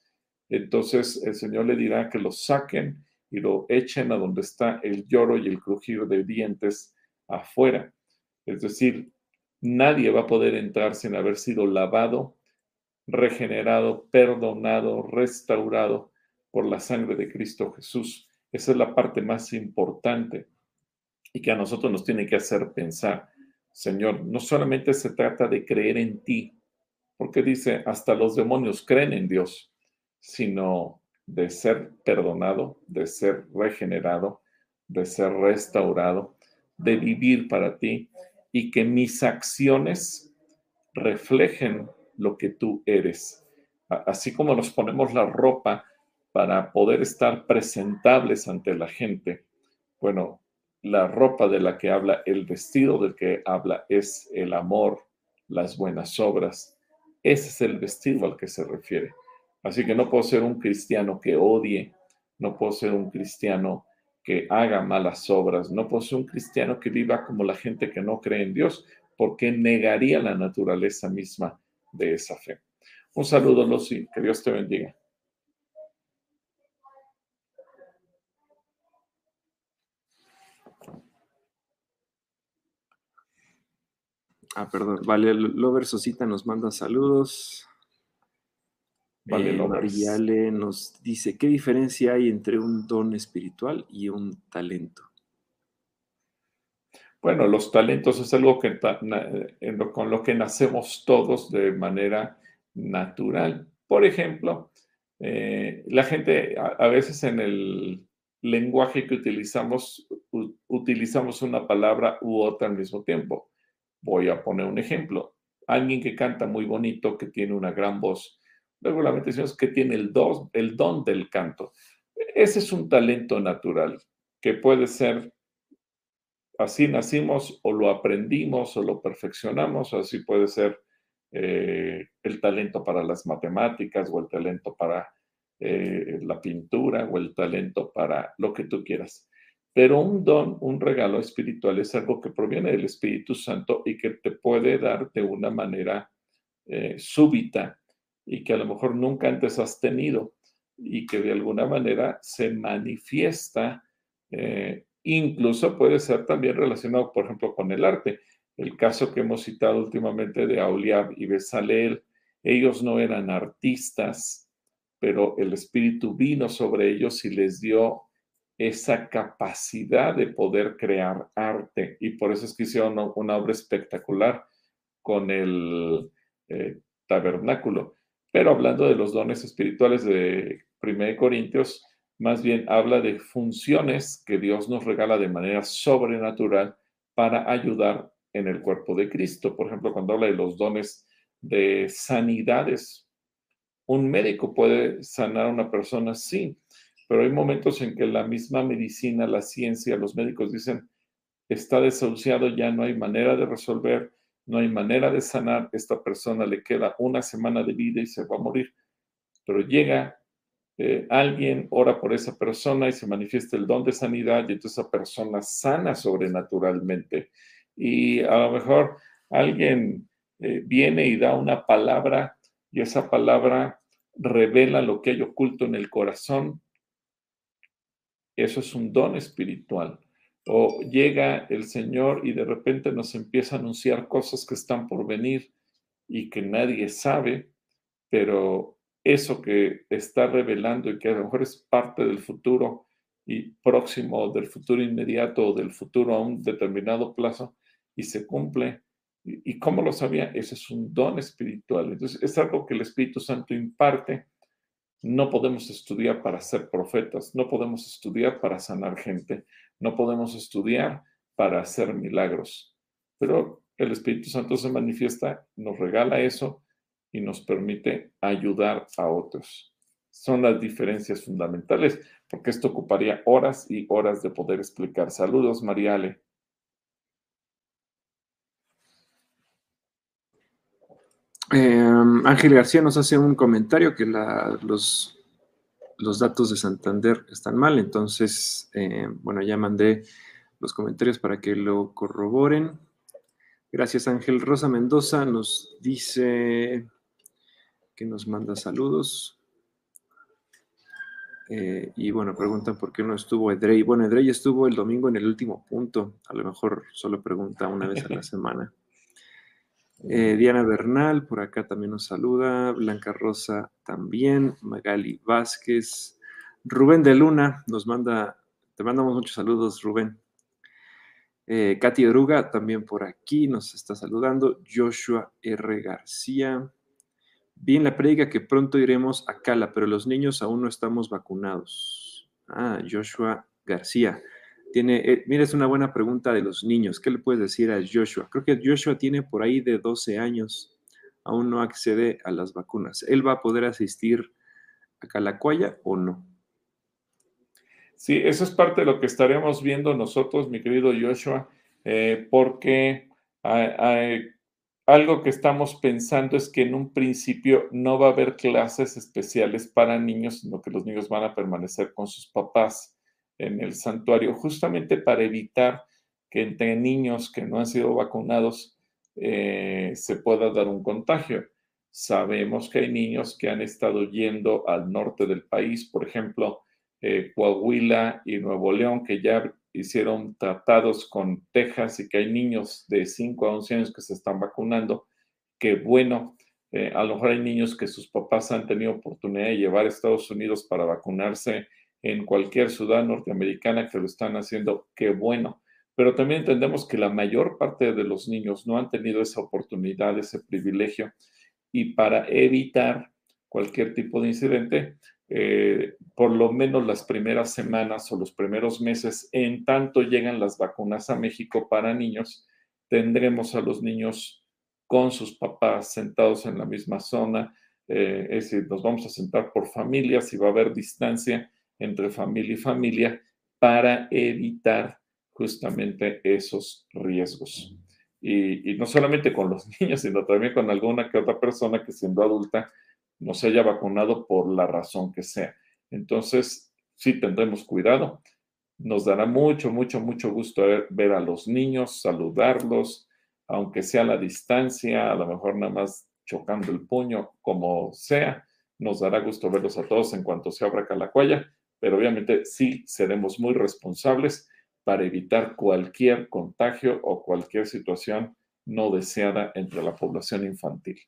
entonces el Señor le dirá que lo saquen y lo echen a donde está el lloro y el crujir de dientes afuera. Es decir, nadie va a poder entrar sin haber sido lavado, regenerado, perdonado, restaurado por la sangre de Cristo Jesús. Esa es la parte más importante y que a nosotros nos tiene que hacer pensar. Señor, no solamente se trata de creer en ti, porque dice, hasta los demonios creen en Dios, sino de ser perdonado, de ser regenerado, de ser restaurado, de vivir para ti y que mis acciones reflejen lo que tú eres. Así como nos ponemos la ropa para poder estar presentables ante la gente, bueno, la ropa de la que habla, el vestido del que habla es el amor, las buenas obras. Ese es el vestido al que se refiere. Así que no puedo ser un cristiano que odie, no puedo ser un cristiano que haga malas obras, no puedo ser un cristiano que viva como la gente que no cree en Dios, porque negaría la naturaleza misma de esa fe. Un saludo, Lucy, que Dios te bendiga. Ah, perdón. Vale, Lover Sosita nos manda saludos. Vale, eh, nos dice, ¿qué diferencia hay entre un don espiritual y un talento? Bueno, los talentos es algo que, con lo que nacemos todos de manera natural. Por ejemplo, eh, la gente a, veces en el lenguaje que utilizamos, utilizamos una palabra u otra al mismo tiempo. Voy a poner un ejemplo. Alguien que canta muy bonito, que tiene una gran voz. Regularmente decimos que tiene el, don del canto. Ese es un talento natural. que puede ser así nacimos o lo aprendimos o lo perfeccionamos, así puede ser eh, el talento para las matemáticas o el talento para eh, la pintura o el talento para lo que tú quieras. Pero un don, un regalo espiritual es algo que proviene del Espíritu Santo y que te puede dar de una manera eh, súbita y que a lo mejor nunca antes has tenido y que de alguna manera se manifiesta, eh, incluso puede ser también relacionado, por ejemplo, con el arte. El caso que hemos citado últimamente de Auliab y Besaleel, ellos no eran artistas, pero el Espíritu vino sobre ellos y les dio esa capacidad de poder crear arte. Y por eso es que hicieron una obra espectacular con el eh, tabernáculo. Pero hablando de los dones espirituales de 1 Corintios, más bien habla de funciones que Dios nos regala de manera sobrenatural para ayudar en el cuerpo de Cristo. Por ejemplo, cuando habla de los dones de sanidades, un médico puede sanar a una persona, sí, pero hay momentos en que la misma medicina, la ciencia, los médicos dicen, está desahuciado, ya no hay manera de resolver, no hay manera de sanar, esta persona le queda una semana de vida y se va a morir. Pero llega eh, alguien, ora por esa persona y se manifiesta el don de sanidad y entonces esa persona sana sobrenaturalmente. Y a lo mejor alguien eh, viene y da una palabra y esa palabra revela lo que hay oculto en el corazón eso es un don espiritual. O llega el Señor y de repente nos empieza a anunciar cosas que están por venir y que nadie sabe, pero eso que está revelando y que a lo mejor es parte del futuro y próximo del futuro inmediato o del futuro a un determinado plazo y se cumple. ¿Y cómo lo sabía? Ese es un don espiritual. Entonces, es algo que el Espíritu Santo imparte no podemos estudiar para ser profetas, no podemos estudiar para sanar gente, no podemos estudiar para hacer milagros. Pero el Espíritu Santo se manifiesta, nos regala eso y nos permite ayudar a otros. Son las diferencias fundamentales, porque esto ocuparía horas y horas de poder explicar. Saludos, Mariale. Em, Ángel García nos hace un comentario que los, los, datos de Santander están mal, entonces, em, bueno, ya mandé los comentarios para que lo corroboren. Gracias Ángel. Rosa Mendoza nos dice que nos manda saludos. Eh, y bueno, preguntan por qué no estuvo Edrey. Bueno, Edrey estuvo el domingo en el último punto. A lo mejor solo pregunta una vez a la (laughs) semana. Eh, Diana Bernal, por acá también nos saluda. Blanca Rosa también. Magali Vázquez. Rubén de Luna nos manda, te mandamos muchos saludos, Rubén. Eh, Katy Oruga también por aquí nos está saludando. Joshua R. García. Bien la predica que pronto iremos a Cala, pero los niños aún no estamos vacunados. Ah, Joshua García. Eh, mira, es una buena pregunta de los niños. ¿Qué le puedes decir a Joshua? Creo que Joshua tiene por ahí de 12 años, aún no accede a las vacunas. ¿Él va a poder asistir a Calacuaya o no? Sí, eso es parte de lo que estaremos viendo nosotros, mi querido Joshua, eh, porque algo que estamos pensando es que en un principio no va a haber clases especiales para niños, sino que los niños van a permanecer con sus papás en el santuario, justamente para evitar que entre niños que no han sido vacunados eh, se pueda dar un contagio. Sabemos que hay niños que han estado yendo al norte del país, por ejemplo, eh, Coahuila y Nuevo León, que ya hicieron tratados con Texas y que hay niños de 5 a 11 años que se están vacunando. Que bueno, eh, a lo mejor hay niños que sus papás han tenido oportunidad de llevar a Estados Unidos para vacunarse en cualquier ciudad norteamericana que lo están haciendo, qué bueno. Pero también entendemos que la mayor parte de los niños no han tenido esa oportunidad, ese privilegio. Y para evitar cualquier tipo de incidente, eh, por lo menos las primeras semanas o los primeros meses, en tanto llegan las vacunas a México para niños, tendremos a los niños con sus papás sentados en la misma zona, eh, es decir, nos vamos a sentar por familias y va a haber distancia entre familia y familia para evitar justamente esos riesgos. Y, no solamente con los (laughs) niños, sino también con alguna que otra persona que siendo adulta no se haya vacunado por la razón que sea. Entonces, sí tendremos cuidado. Nos dará mucho, mucho, mucho gusto ver, a los niños, saludarlos, aunque sea a la distancia, a lo mejor nada más chocando el puño, como sea. Nos dará gusto verlos a todos en cuanto se abra Calacuaya, pero obviamente sí seremos muy responsables para evitar cualquier contagio o cualquier situación no deseada entre la población infantil.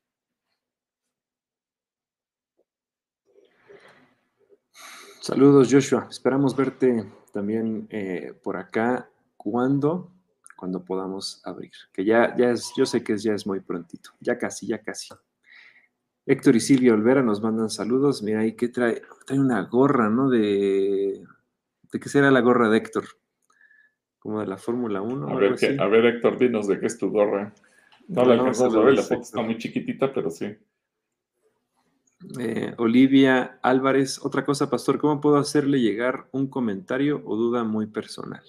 Saludos, Joshua. Esperamos verte también eh, por acá cuando, cuando podamos abrir. Que ya, ya es, yo sé que ya es muy prontito. Ya casi, ya casi. Héctor y Silvia Olvera nos mandan saludos. Mira ahí que trae, trae una gorra, ¿no? De, ¿de qué será la gorra de Héctor? Como de la Fórmula 1. A ver, a ver, Héctor, dinos de qué es tu gorra. No, la alcanzamos a ver, la foto está muy chiquitita, pero sí. Eh, Olivia Álvarez, otra cosa, pastor, ¿cómo puedo hacerle llegar un comentario o duda muy personal?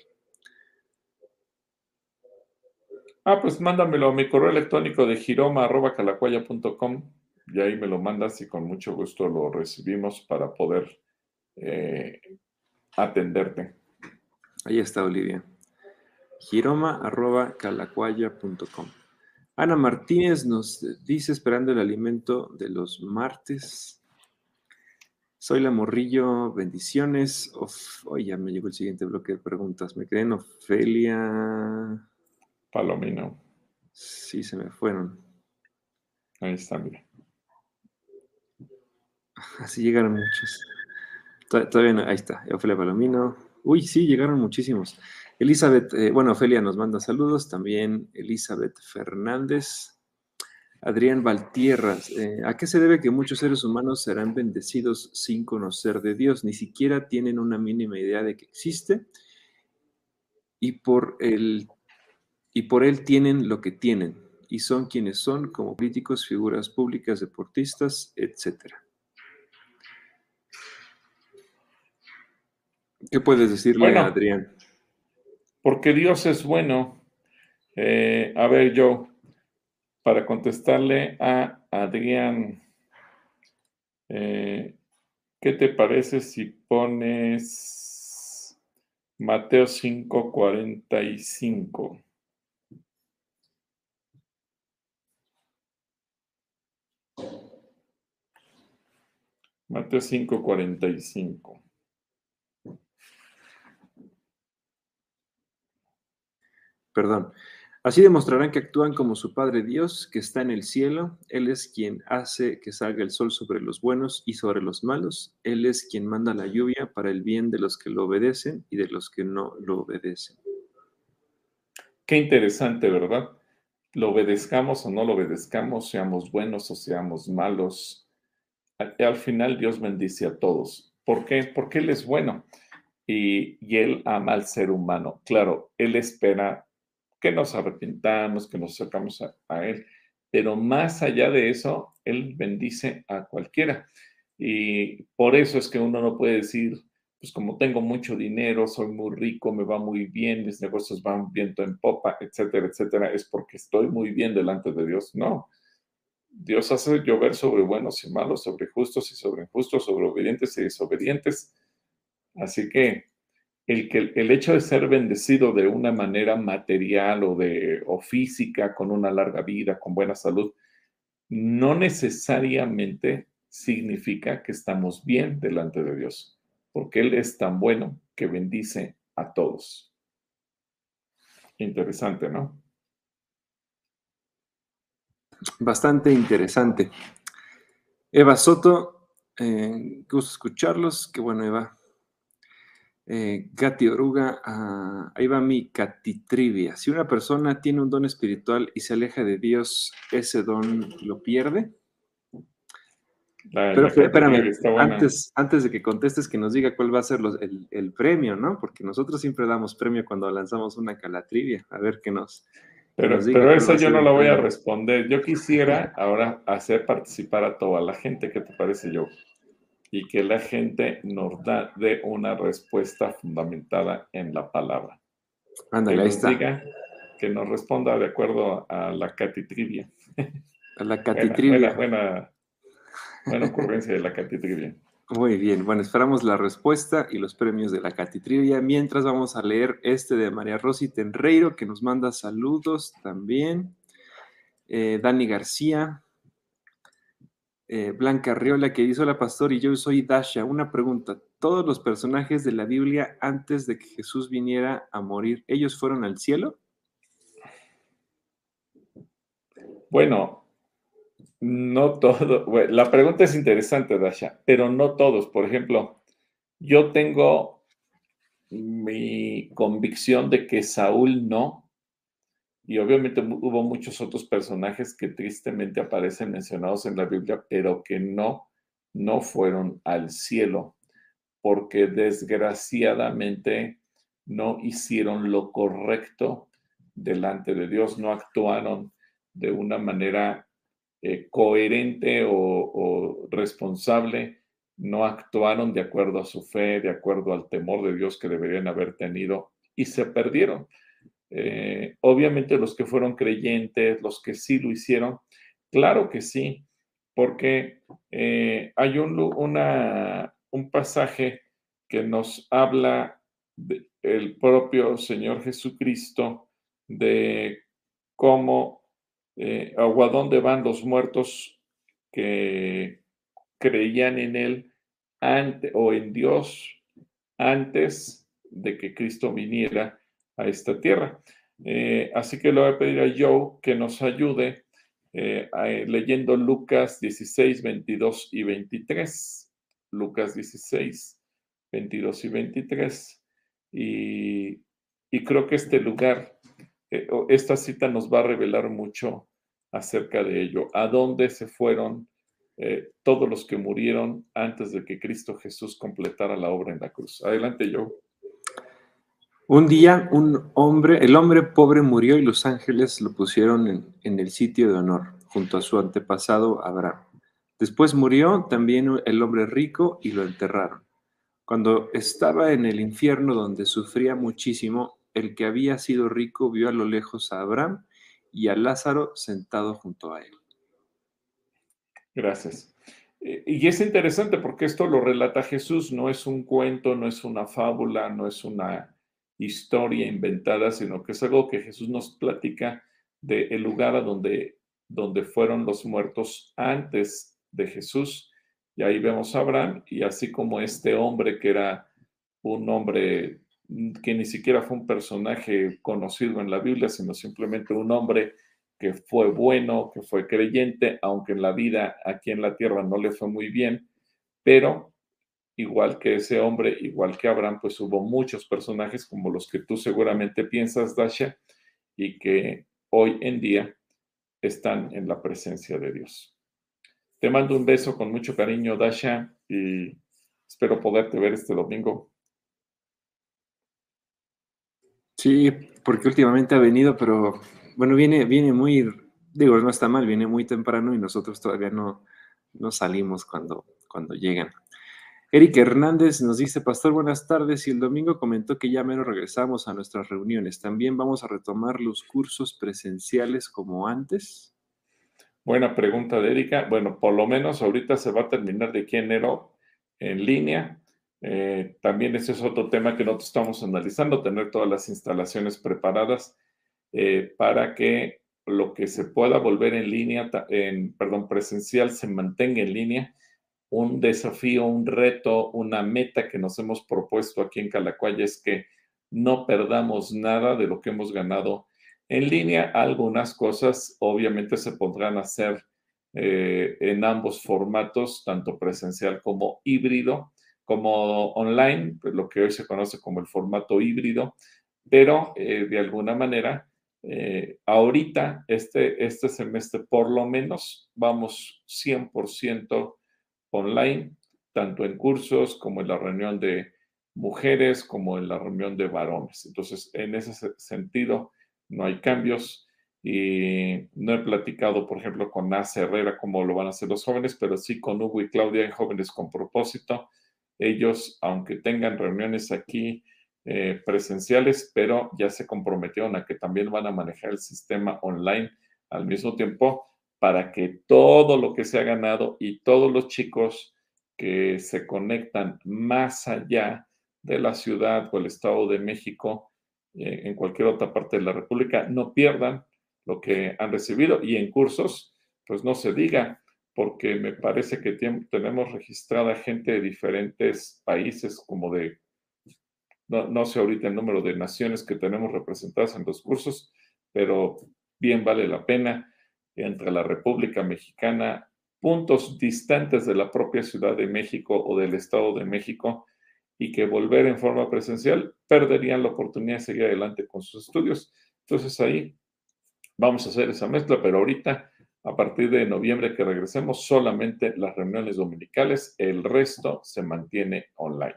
Ah, pues mándamelo a mi correo electrónico de giroma.calacuaya.com y ahí me lo mandas y con mucho gusto lo recibimos para poder eh, atenderte. Ahí está, Olivia. giroma.calacuaya.com Ana Martínez nos dice, esperando el alimento de los martes. Soy la Morrillo, bendiciones. Hoy ya me llegó el siguiente bloque de preguntas. Me quedé en Ofelia. Palomino. Sí, se me fueron. Ahí está, mira. Así llegaron muchos. Todavía no, ahí está, Ofelia Palomino. Uy, sí, llegaron muchísimos. Elizabeth, eh, bueno, Ofelia nos manda saludos, también Elizabeth Fernández. Adrián Valtierras, eh, ¿a qué se debe que muchos seres humanos serán bendecidos sin conocer de Dios? Ni siquiera tienen una mínima idea de que existe y por, el, y por él tienen lo que tienen y son quienes son como políticos, figuras públicas, deportistas, etc. ¿Qué puedes decirle a Adrián? porque Dios es bueno. Eh, a ver, yo, para contestarle a Adrián, eh, ¿qué te parece si pones Mateo 5:45? Mateo 5:45. Perdón. Así demostrarán que actúan como su Padre Dios, que está en el cielo. Él es quien hace que salga el sol sobre los buenos y sobre los malos. Él es quien manda la lluvia para el bien de los que lo obedecen y de los que no lo obedecen. Qué interesante, ¿verdad? Lo obedezcamos o no lo obedezcamos, seamos buenos o seamos malos. Al, final Dios bendice a todos. ¿Por qué? Porque Él es bueno y, y Él ama al ser humano. Claro, Él espera que nos arrepintamos, que nos acercamos a, Él. Pero más allá de eso, Él bendice a cualquiera. Y por eso es que uno no puede decir, pues como tengo mucho dinero, soy muy rico, me va muy bien, mis negocios van viento en popa, etcétera, etcétera, es porque estoy muy bien delante de Dios. No. Dios hace llover sobre buenos y malos, sobre justos y sobre injustos, sobre obedientes y desobedientes. Así que el, que, el hecho de ser bendecido de una manera material o, de, o física, con una larga vida, con buena salud, no necesariamente significa que estamos bien delante de Dios, porque Él es tan bueno que bendice a todos. Interesante, ¿no? Bastante interesante. Eva Soto, eh, gusto escucharlos. Qué bueno, Eva. Eh, Gati Oruga, ah, ahí va mi catitrivia. Si una persona tiene un don espiritual y se aleja de Dios, ¿ese don lo pierde? Pero espérame, antes, antes de que contestes, que nos diga cuál va a ser el, premio, ¿no? Porque nosotros siempre damos premio cuando lanzamos una calatrivia. A ver qué nos. Pero, pero eso yo no la voy a responder. Yo quisiera ahora hacer participar a toda la gente. ¿Qué te parece, yo? Y que la gente nos da de una respuesta fundamentada en la palabra. Ándale, ahí está. que nos responda de acuerdo a la catitrivia. A la (laughs) catitrivia. Buena, buena, ocurrencia de la catitrivia. Muy bien, bueno, esperamos la respuesta y los premios de la Catitrivia. Mientras vamos a leer este de María Rosy Tenreiro, que nos manda saludos también. Eh, Dani García, eh, Blanca Riola, que dice, hola pastor, y yo soy Dasha. Una pregunta, ¿todos los personajes de la Biblia antes de que Jesús viniera a morir, ellos fueron al cielo? Bueno, no todo. la pregunta es interesante, Dasha, pero no todos. Por ejemplo, yo tengo mi convicción de que Saúl no, y obviamente hubo muchos otros personajes que tristemente aparecen mencionados en la Biblia, pero que no, no fueron al cielo, porque desgraciadamente no hicieron lo correcto delante de Dios, no actuaron de una manera eh, coherente o, responsable, no actuaron de acuerdo a su fe, de acuerdo al temor de Dios que deberían haber tenido y se perdieron. Eh, obviamente los que fueron creyentes, los que sí lo hicieron, claro que sí, porque eh, hay un, una, un pasaje que nos habla del propio Señor Jesucristo de cómo eh, o a dónde van los muertos que creían en Él o en Dios antes de que Cristo viniera a esta tierra. Eh, así que le voy a pedir a Joe que nos ayude eh, leyendo Lucas 16, 22 y 23. Lucas 16, 22 y 23. Y, y creo que este lugar eh, esta cita nos va a revelar mucho acerca de ello. ¿A dónde se fueron eh, todos los que murieron antes de que Cristo Jesús completara la obra en la cruz? Adelante, yo. Un día, un hombre, el hombre pobre murió y los ángeles lo pusieron en, en el sitio de honor, junto a su antepasado Abraham. Después murió también el hombre rico y lo enterraron. Cuando estaba en el infierno donde sufría muchísimo, el que había sido rico vio a lo lejos a Abraham y a Lázaro sentado junto a él. Gracias. Eh, y es interesante porque esto lo relata Jesús, no es un cuento, no es una fábula, no es una historia inventada, sino que es algo que Jesús nos platica del lugar a donde, donde fueron los muertos antes de Jesús. Y ahí vemos a Abraham y así como este hombre que era un hombre que ni siquiera fue un personaje conocido en la Biblia, sino simplemente un hombre que fue bueno, que fue creyente, aunque en la vida aquí en la tierra no le fue muy bien, pero igual que ese hombre, igual que Abraham, pues hubo muchos personajes como los que tú seguramente piensas, Dasha, y que hoy en día están en la presencia de Dios. Te mando un beso con mucho cariño, Dasha, y espero poderte ver este domingo Sí, porque últimamente ha venido, pero bueno, viene, viene muy, digo, no está mal, viene muy temprano y nosotros todavía no, no salimos cuando, cuando llegan. Eric Hernández nos dice, Pastor, buenas tardes. Y el domingo comentó que ya menos regresamos a nuestras reuniones. ¿También vamos a retomar los cursos presenciales como antes? Buena pregunta Erika. Bueno, por lo menos ahorita se va a terminar de aquí enero en línea. Eh, también ese es otro tema que nosotros estamos analizando, tener todas las instalaciones preparadas eh, para que lo que se pueda volver en línea, en, perdón, presencial, se mantenga en línea. Un desafío, un reto, una meta que nos hemos propuesto aquí en Calacuaya es que no perdamos nada de lo que hemos ganado en línea. Algunas cosas obviamente se podrán hacer eh, en ambos formatos, tanto presencial como híbrido como online, pues lo que hoy se conoce como el formato híbrido, pero eh, de alguna manera, eh, ahorita, este, este semestre, por lo menos, vamos 100% online, tanto en cursos como en la reunión de mujeres, como en la reunión de varones. Entonces, en ese sentido, no hay cambios. y no he platicado, por ejemplo, con Nace Herrera cómo lo van a hacer los jóvenes, pero sí con Hugo y Claudia en Jóvenes con Propósito. Ellos, aunque tengan reuniones aquí eh, presenciales, pero ya se comprometieron a que también van a manejar el sistema online al mismo tiempo para que todo lo que se ha ganado y todos los chicos que se conectan más allá de la ciudad o el Estado de México, eh, en cualquier otra parte de la República, no pierdan lo que han recibido. Y en cursos, pues no se diga, porque me parece que tenemos registrada gente de diferentes países, como de, no, no sé ahorita el número de naciones que tenemos representadas en los cursos, pero bien vale la pena entre la República Mexicana, puntos distantes de la propia Ciudad de México o del Estado de México, y que volver en forma presencial perderían la oportunidad de seguir adelante con sus estudios. Entonces ahí Vamos a hacer esa mezcla, pero ahorita, a partir de noviembre que regresemos, solamente las reuniones dominicales, el resto se mantiene online.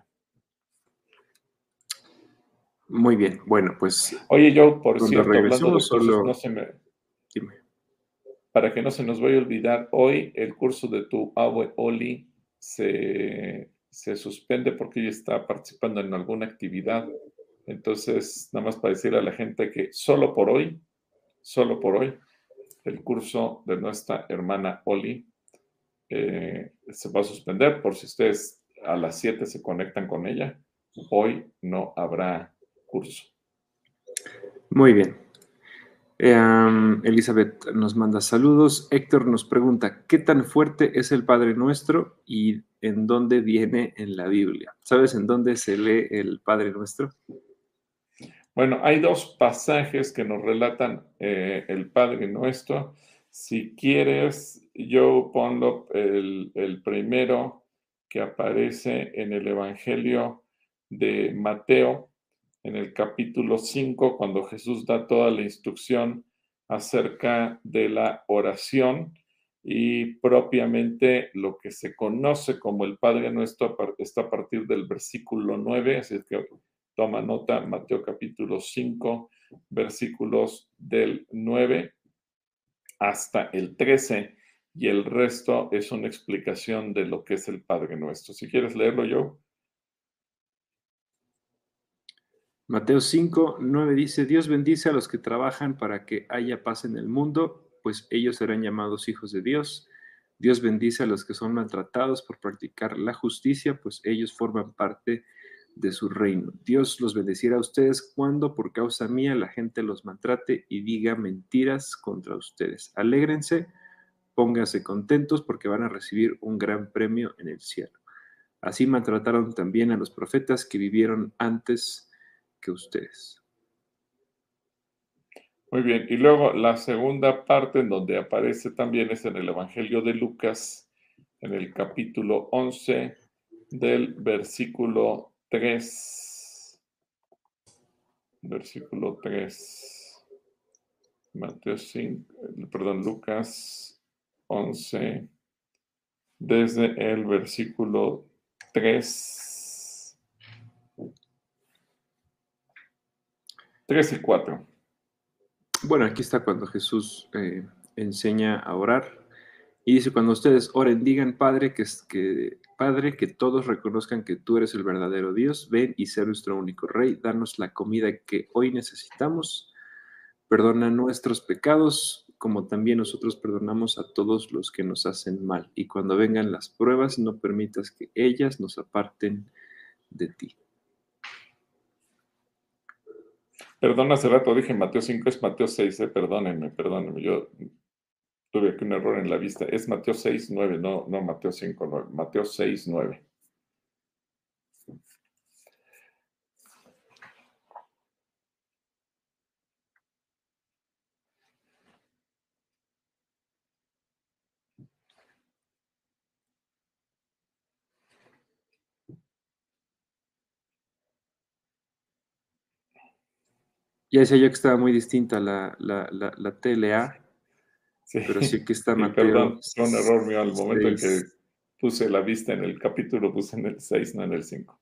Muy bien, bueno, pues. Oye, yo, por cierto, hablando de solo... no se me... Para que no se nos vaya a olvidar, hoy el curso de tu abue Oli se, se suspende porque ella está participando en alguna actividad. Entonces, nada más para decirle a la gente que solo por hoy solo por hoy, el curso de nuestra hermana Oli eh, se va a suspender por si ustedes a las 7 se conectan con ella. Hoy no habrá curso. Muy bien. Em, Elizabeth nos manda saludos. Héctor nos pregunta, ¿qué tan fuerte es el Padre Nuestro y en dónde viene en la Biblia? ¿Sabes en dónde se lee el Padre Nuestro? Bueno, hay dos pasajes que nos relatan eh, el Padre Nuestro. Si quieres, yo pongo el, el primero que aparece en el Evangelio de Mateo, en el capítulo 5, cuando Jesús da toda la instrucción acerca de la oración y propiamente lo que se conoce como el Padre Nuestro está a partir del versículo 9, así que Toma nota, Mateo capítulo 5, versículos del 9 hasta el 13, y el resto es una explicación de lo que es el Padre Nuestro. Si quieres leerlo yo. Mateo 5, 9 dice, Dios bendice a los que trabajan para que haya paz en el mundo, pues ellos serán llamados hijos de Dios. Dios bendice a los que son maltratados por practicar la justicia, pues ellos forman parte de su reino. Dios los bendecirá a ustedes cuando por causa mía la gente los maltrate y diga mentiras contra ustedes. Alégrense, pónganse contentos porque van a recibir un gran premio en el cielo. Así maltrataron también a los profetas que vivieron antes que ustedes. Muy bien, y luego la segunda parte en donde aparece también es en el Evangelio de Lucas, en el capítulo 11 del versículo 3, versículo 3, Mateo 5, perdón, Lucas 11, desde el versículo 3, 3 y 4. Bueno, aquí está cuando Jesús eh, enseña a orar. Y dice, cuando ustedes oren, digan, Padre, que, que Padre, que todos reconozcan que tú eres el verdadero Dios. Ven y sé nuestro único Rey. Danos la comida que hoy necesitamos. Perdona nuestros pecados, como también nosotros perdonamos a todos los que nos hacen mal. Y cuando vengan las pruebas, no permitas que ellas nos aparten de ti. Perdón, hace rato dije Mateo 5, es Mateo 6, eh, perdónenme, perdónenme. Yo tuve aquí un error en la vista. Es Mateo 6, 9, no, no Mateo 5, 9. Mateo 6, 9. Ya decía yo que estaba muy distinta la, la, la, la TLA pero sí que está (laughs) Mateo. Perdón, fue un error mío al momento en que puse la vista en el capítulo, puse en el 6, no en el 5.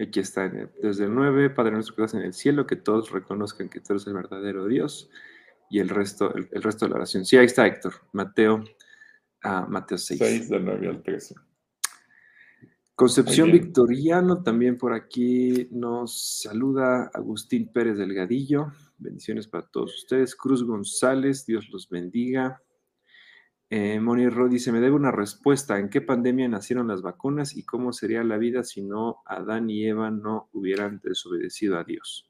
Aquí está, desde el 9, Padre nuestro que estás en el cielo, que todos reconozcan que tú eres el verdadero Dios y el resto, el, resto de la oración. Sí, ahí está Héctor, Mateo, uh, Mateo 6. 6 del 9 al 13. Concepción Victoriano también por aquí nos saluda Agustín Pérez Delgadillo. Bendiciones para todos ustedes. Cruz González, Dios los bendiga. Eh, Moni Ro dice, me debe una respuesta. ¿En qué pandemia nacieron las vacunas y cómo sería la vida si no Adán y Eva no hubieran desobedecido a Dios?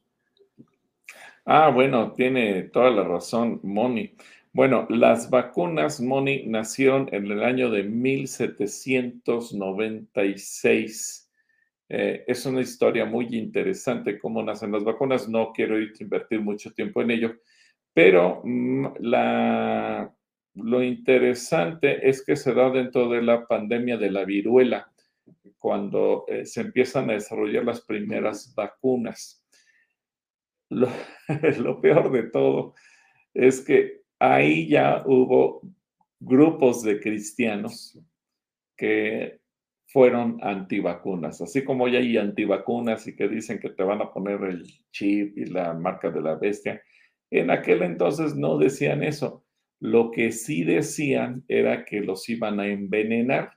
Ah, bueno, tiene toda la razón, Moni. Bueno, las vacunas, Moni, nacieron en el año de 1796. Eh, es una historia muy interesante cómo nacen las vacunas. No quiero invertir mucho tiempo en ello, pero mm, lo interesante es que se da dentro de la pandemia de la viruela, cuando eh, se empiezan a desarrollar las primeras vacunas. lo, (laughs) peor de todo es que ahí ya hubo grupos de cristianos que fueron antivacunas, así como ya hay antivacunas y que dicen que te van a poner el chip y la marca de la bestia. En aquel entonces no decían eso. Lo que sí decían era que los iban a envenenar,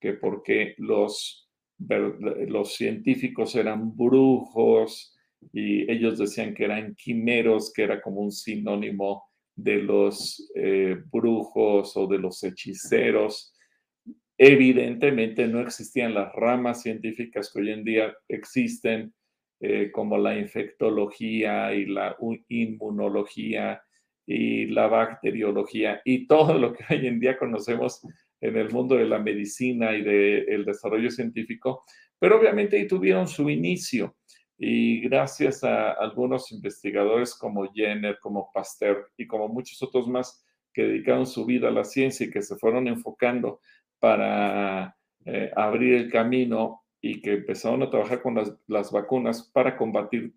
que porque los, los científicos eran brujos, y ellos decían que eran quimeros, que era como un sinónimo de los eh, brujos o de los hechiceros. Evidentemente no existían las ramas científicas que hoy en día existen, eh, como la infectología y la inmunología y la bacteriología y todo lo que hoy en día conocemos en el mundo de la medicina y del desarrollo científico, pero obviamente ahí tuvieron su inicio. Y gracias a algunos investigadores como Jenner, como Pasteur y como muchos otros más que dedicaron su vida a la ciencia y que se fueron enfocando para eh, abrir el camino y que empezaron a trabajar con las, las, vacunas para combatir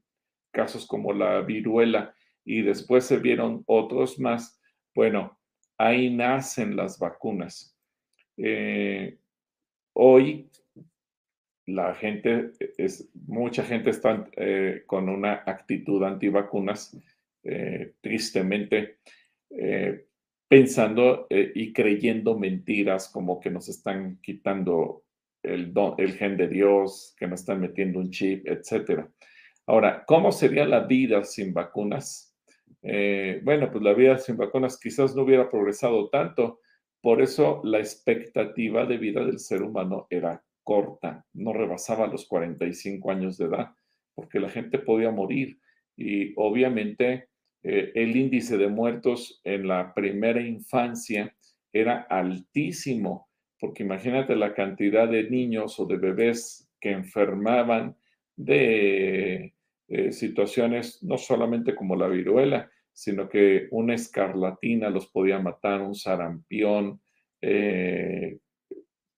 casos como la viruela y después se vieron otros más, bueno, ahí nacen las vacunas. Eh, hoy la gente, es, mucha gente está eh, con una actitud antivacunas, eh, tristemente, eh, pensando y creyendo mentiras como que nos están quitando el, el gen de Dios, que nos están metiendo un chip, etc. Ahora, ¿cómo sería la vida sin vacunas? bueno, pues la vida sin vacunas quizás no hubiera progresado tanto, por eso la expectativa de vida del ser humano era corta, no rebasaba los 45 años de edad, porque la gente podía morir. Y obviamente eh, el índice de muertos en la primera infancia era altísimo, porque imagínate la cantidad de niños o de bebés que enfermaban de eh, situaciones no solamente como la viruela, sino que una escarlatina los podía matar, un sarampión, eh,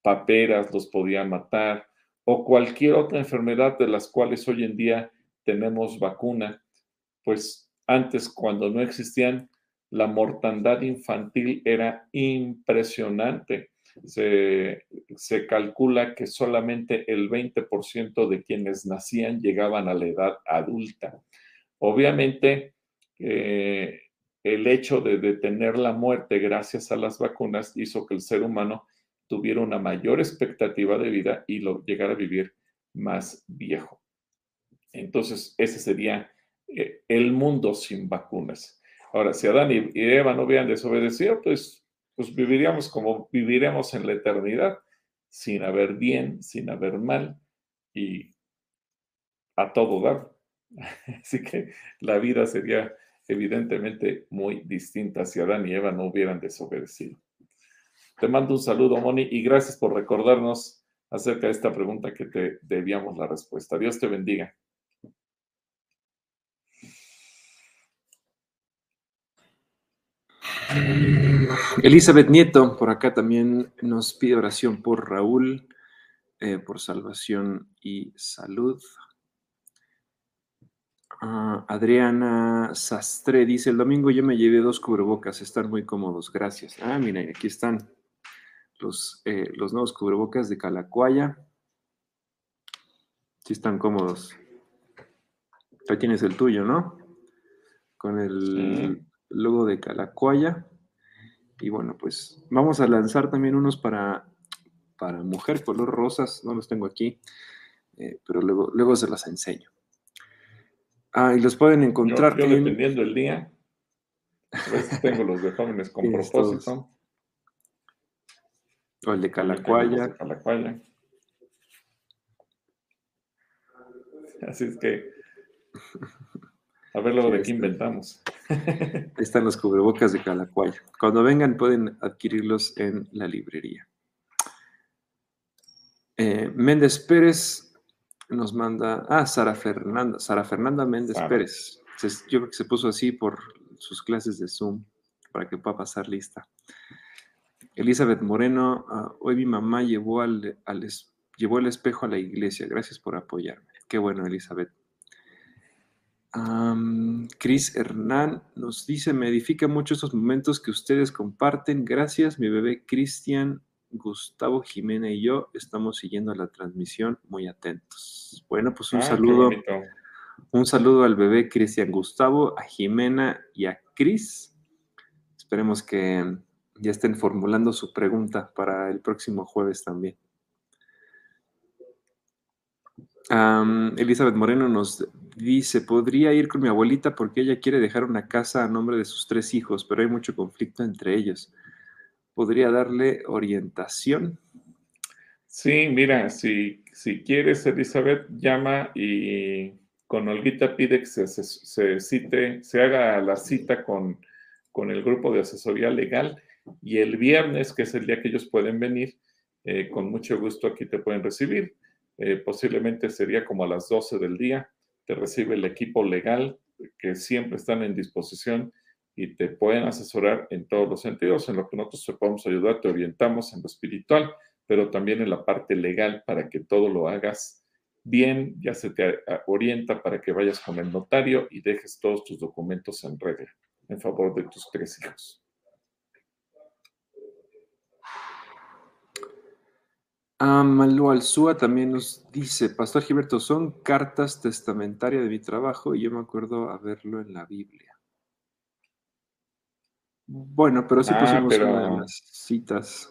paperas los podían matar o cualquier otra enfermedad de las cuales hoy en día tenemos vacuna, pues antes cuando no existían, la mortandad infantil era impresionante. Se, calcula que solamente el 20% de quienes nacían llegaban a la edad adulta. Obviamente, eh, el hecho de detener la muerte gracias a las vacunas hizo que el ser humano tuviera una mayor expectativa de vida y lo llegara a vivir más viejo. Entonces, ese sería eh, el mundo sin vacunas. Ahora, si Adán y Eva no hubieran desobedecido, pues, pues viviríamos como viviremos en la eternidad, sin haber bien, sin haber mal y a todo dar. (laughs) Así que la vida sería evidentemente muy distinta si Adán y Eva no hubieran desobedecido. Te mando un saludo, Moni, y gracias por recordarnos acerca de esta pregunta que te debíamos la respuesta. Dios te bendiga. Elizabeth Nieto, por acá también nos pide oración por Raúl, eh, por salvación y salud. Ah, Adriana Sastre dice, el domingo yo me llevé dos cubrebocas, están muy cómodos, gracias. Ah, mira, aquí están los, eh, los nuevos cubrebocas de Calacuaya. Sí están cómodos. Ahí tienes el tuyo, ¿no? Con el, logo de Calacuaya. Y bueno, pues vamos a lanzar también unos para, para mujer, color rosas, no los tengo aquí, eh, pero luego, luego se los enseño. Ah, y los pueden encontrar. Yo, dependiendo el día, tengo los de jóvenes con (laughs) propósito. O el de Calacuaya. (laughs) Así es que, a ver luego de qué inventamos. (laughs) Ahí están los cubrebocas de Calacuaya. Cuando vengan pueden adquirirlos en la librería. Eh, Méndez Pérez nos manda, ah, Sara Fernanda, Sara Fernanda Méndez Pérez. Yo creo que se puso así por sus clases de Zoom para que pueda pasar lista. Elizabeth Moreno, ah, hoy mi mamá llevó, al, llevó el espejo a la iglesia. Gracias por apoyarme. Qué bueno, Elizabeth. Cris Hernán nos dice, me edifica mucho estos momentos que ustedes comparten. Gracias, mi bebé Cristian, Gustavo Jimena y yo estamos siguiendo la transmisión muy atentos. Bueno, pues un ah, saludo. Un saludo al bebé Cristian Gustavo, a Jimena y a Cris. Esperemos que ya estén formulando su pregunta para el próximo jueves también. Elizabeth Moreno nos dice, podría ir con mi abuelita porque ella quiere dejar una casa a nombre de sus tres hijos, pero hay mucho conflicto entre ellos. ¿Podría darle orientación? Sí, mira, si, si quieres, Elizabeth, llama y con Olguita pide que se, se, cite, se haga la cita con, con, el grupo de asesoría legal y el viernes, que es el día que ellos pueden venir, eh, con mucho gusto aquí te pueden recibir. Eh, posiblemente sería como a las 12 del día, te recibe el equipo legal que siempre están en disposición y te pueden asesorar en todos los sentidos, en lo que nosotros te podemos ayudar, te orientamos en lo espiritual, pero también en la parte legal para que todo lo hagas bien, ya se te orienta para que vayas con el notario y dejes todos tus documentos en regla en favor de tus tres hijos. Malu Alzúa también nos dice, Pastor Gilberto, son cartas testamentarias de mi trabajo y yo me acuerdo haberlo en la Biblia. Bueno, pero sí ah, pusimos una de las citas.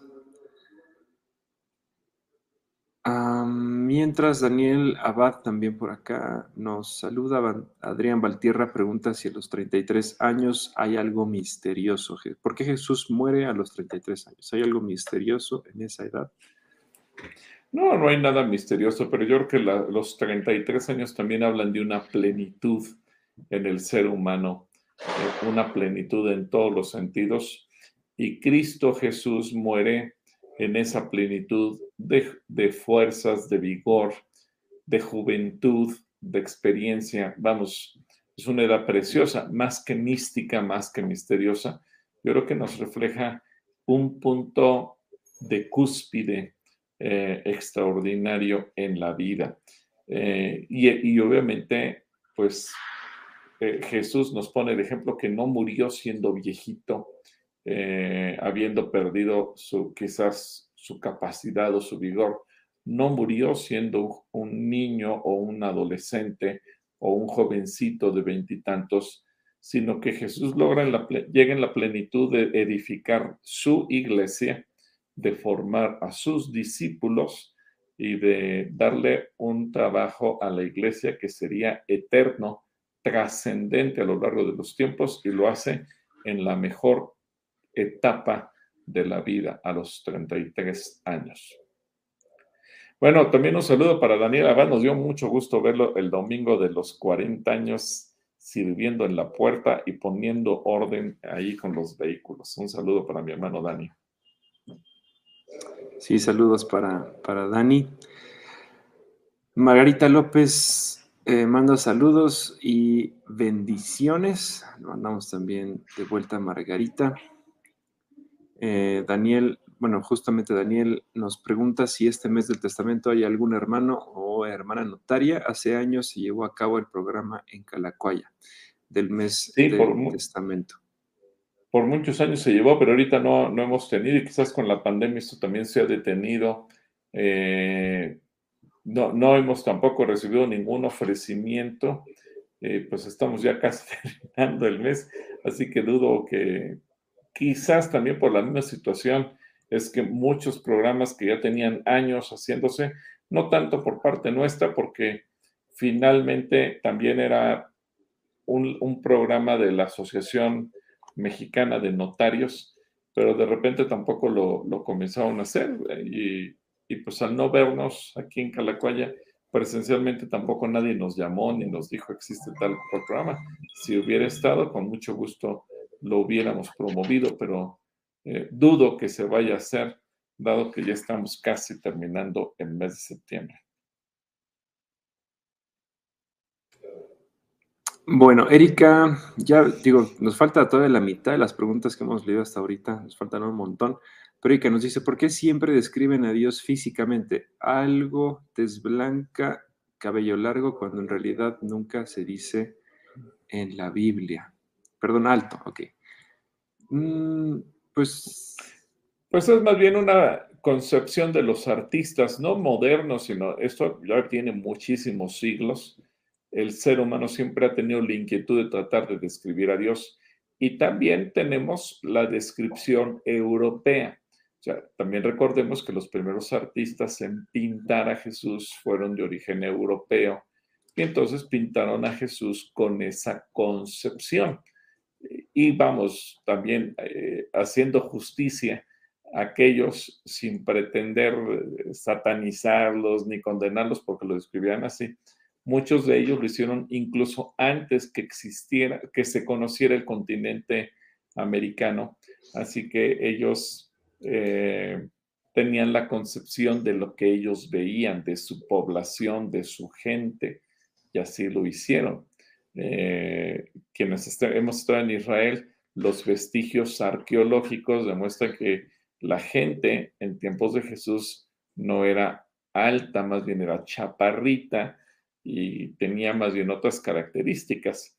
mientras Daniel Abad también por acá nos saluda. Adrián Valtierra pregunta si a los 33 años hay algo misterioso. ¿Por qué Jesús muere a los 33 años? ¿Hay algo misterioso en esa edad? No, no hay nada misterioso, pero yo creo que los 33 años también hablan de una plenitud en el ser humano, eh, una plenitud en todos los sentidos. Y Cristo Jesús muere en esa plenitud de, de fuerzas, de vigor, de juventud, de experiencia. Vamos, es una edad preciosa, más que mística, más que misteriosa. Yo creo que nos refleja un punto de cúspide eh, extraordinario en la vida. Eh, y, obviamente, pues eh, Jesús nos pone el ejemplo que no murió siendo viejito, habiendo perdido quizás su capacidad o su vigor. No murió siendo un niño o un adolescente o un jovencito de veintitantos, sino que Jesús logra en la, llega en la plenitud de edificar su iglesia de formar a sus discípulos y de darle un trabajo a la iglesia que sería eterno, trascendente a lo largo de los tiempos y lo hace en la mejor etapa de la vida, a los 33 años. Bueno, también un saludo para Daniel Abad. Nos dio mucho gusto verlo el domingo de los 40 años sirviendo en la puerta y poniendo orden ahí con los vehículos. Un saludo para mi hermano Dani. Sí, saludos para, para Dani. Margarita López eh, manda saludos y bendiciones. mandamos también de vuelta a Margarita. Eh, Daniel, bueno, justamente Daniel nos pregunta si este mes del testamento hay algún hermano o hermana notaria. Hace años se llevó a cabo el programa en Calacuaya del mes del testamento por muchos años se llevó, pero ahorita no, no hemos tenido y quizás con la pandemia esto también se ha detenido. Eh, no, no hemos tampoco recibido ningún ofrecimiento. Eh, pues estamos ya casi (laughs) terminando el mes. Así que dudo que quizás también por la misma situación es que muchos programas que ya tenían años haciéndose, no tanto por parte nuestra, porque finalmente también era un, programa de la Asociación Mexicana de Notarios, pero de repente tampoco lo, comenzaron a hacer y, pues al no vernos aquí en Calacuaya, presencialmente tampoco nadie nos llamó ni nos dijo existe tal programa. Si hubiera estado, con mucho gusto lo hubiéramos promovido, pero eh, dudo que se vaya a hacer, dado que ya estamos casi terminando el mes de septiembre. Bueno, Erika, ya digo, nos falta toda la mitad de las preguntas que hemos leído hasta ahorita, nos faltan un montón. Pero Erika nos dice, ¿por qué siempre describen a Dios físicamente? Algo desblanca, cabello largo, cuando en realidad nunca se dice en la Biblia. Perdón, alto, ok. Mm, pues... Pues es más bien una concepción de los artistas, no modernos, sino esto ya tiene muchísimos siglos. El ser humano siempre ha tenido la inquietud de tratar de describir a Dios. Y también tenemos la descripción europea. O sea, también recordemos que los primeros artistas en pintar a Jesús fueron de origen europeo. Y entonces pintaron a Jesús con esa concepción y vamos también eh, haciendo justicia a aquellos sin pretender satanizarlos ni condenarlos porque lo describían así. Muchos de ellos lo hicieron incluso antes que existiera, que se conociera el continente americano. Así que ellos eh, tenían la concepción de lo que ellos veían, de su población, de su gente, y así lo hicieron. Eh, quienes hemos estado en Israel, los vestigios arqueológicos demuestran que la gente en tiempos de Jesús no era alta, más bien era chaparrita y tenía más bien otras características.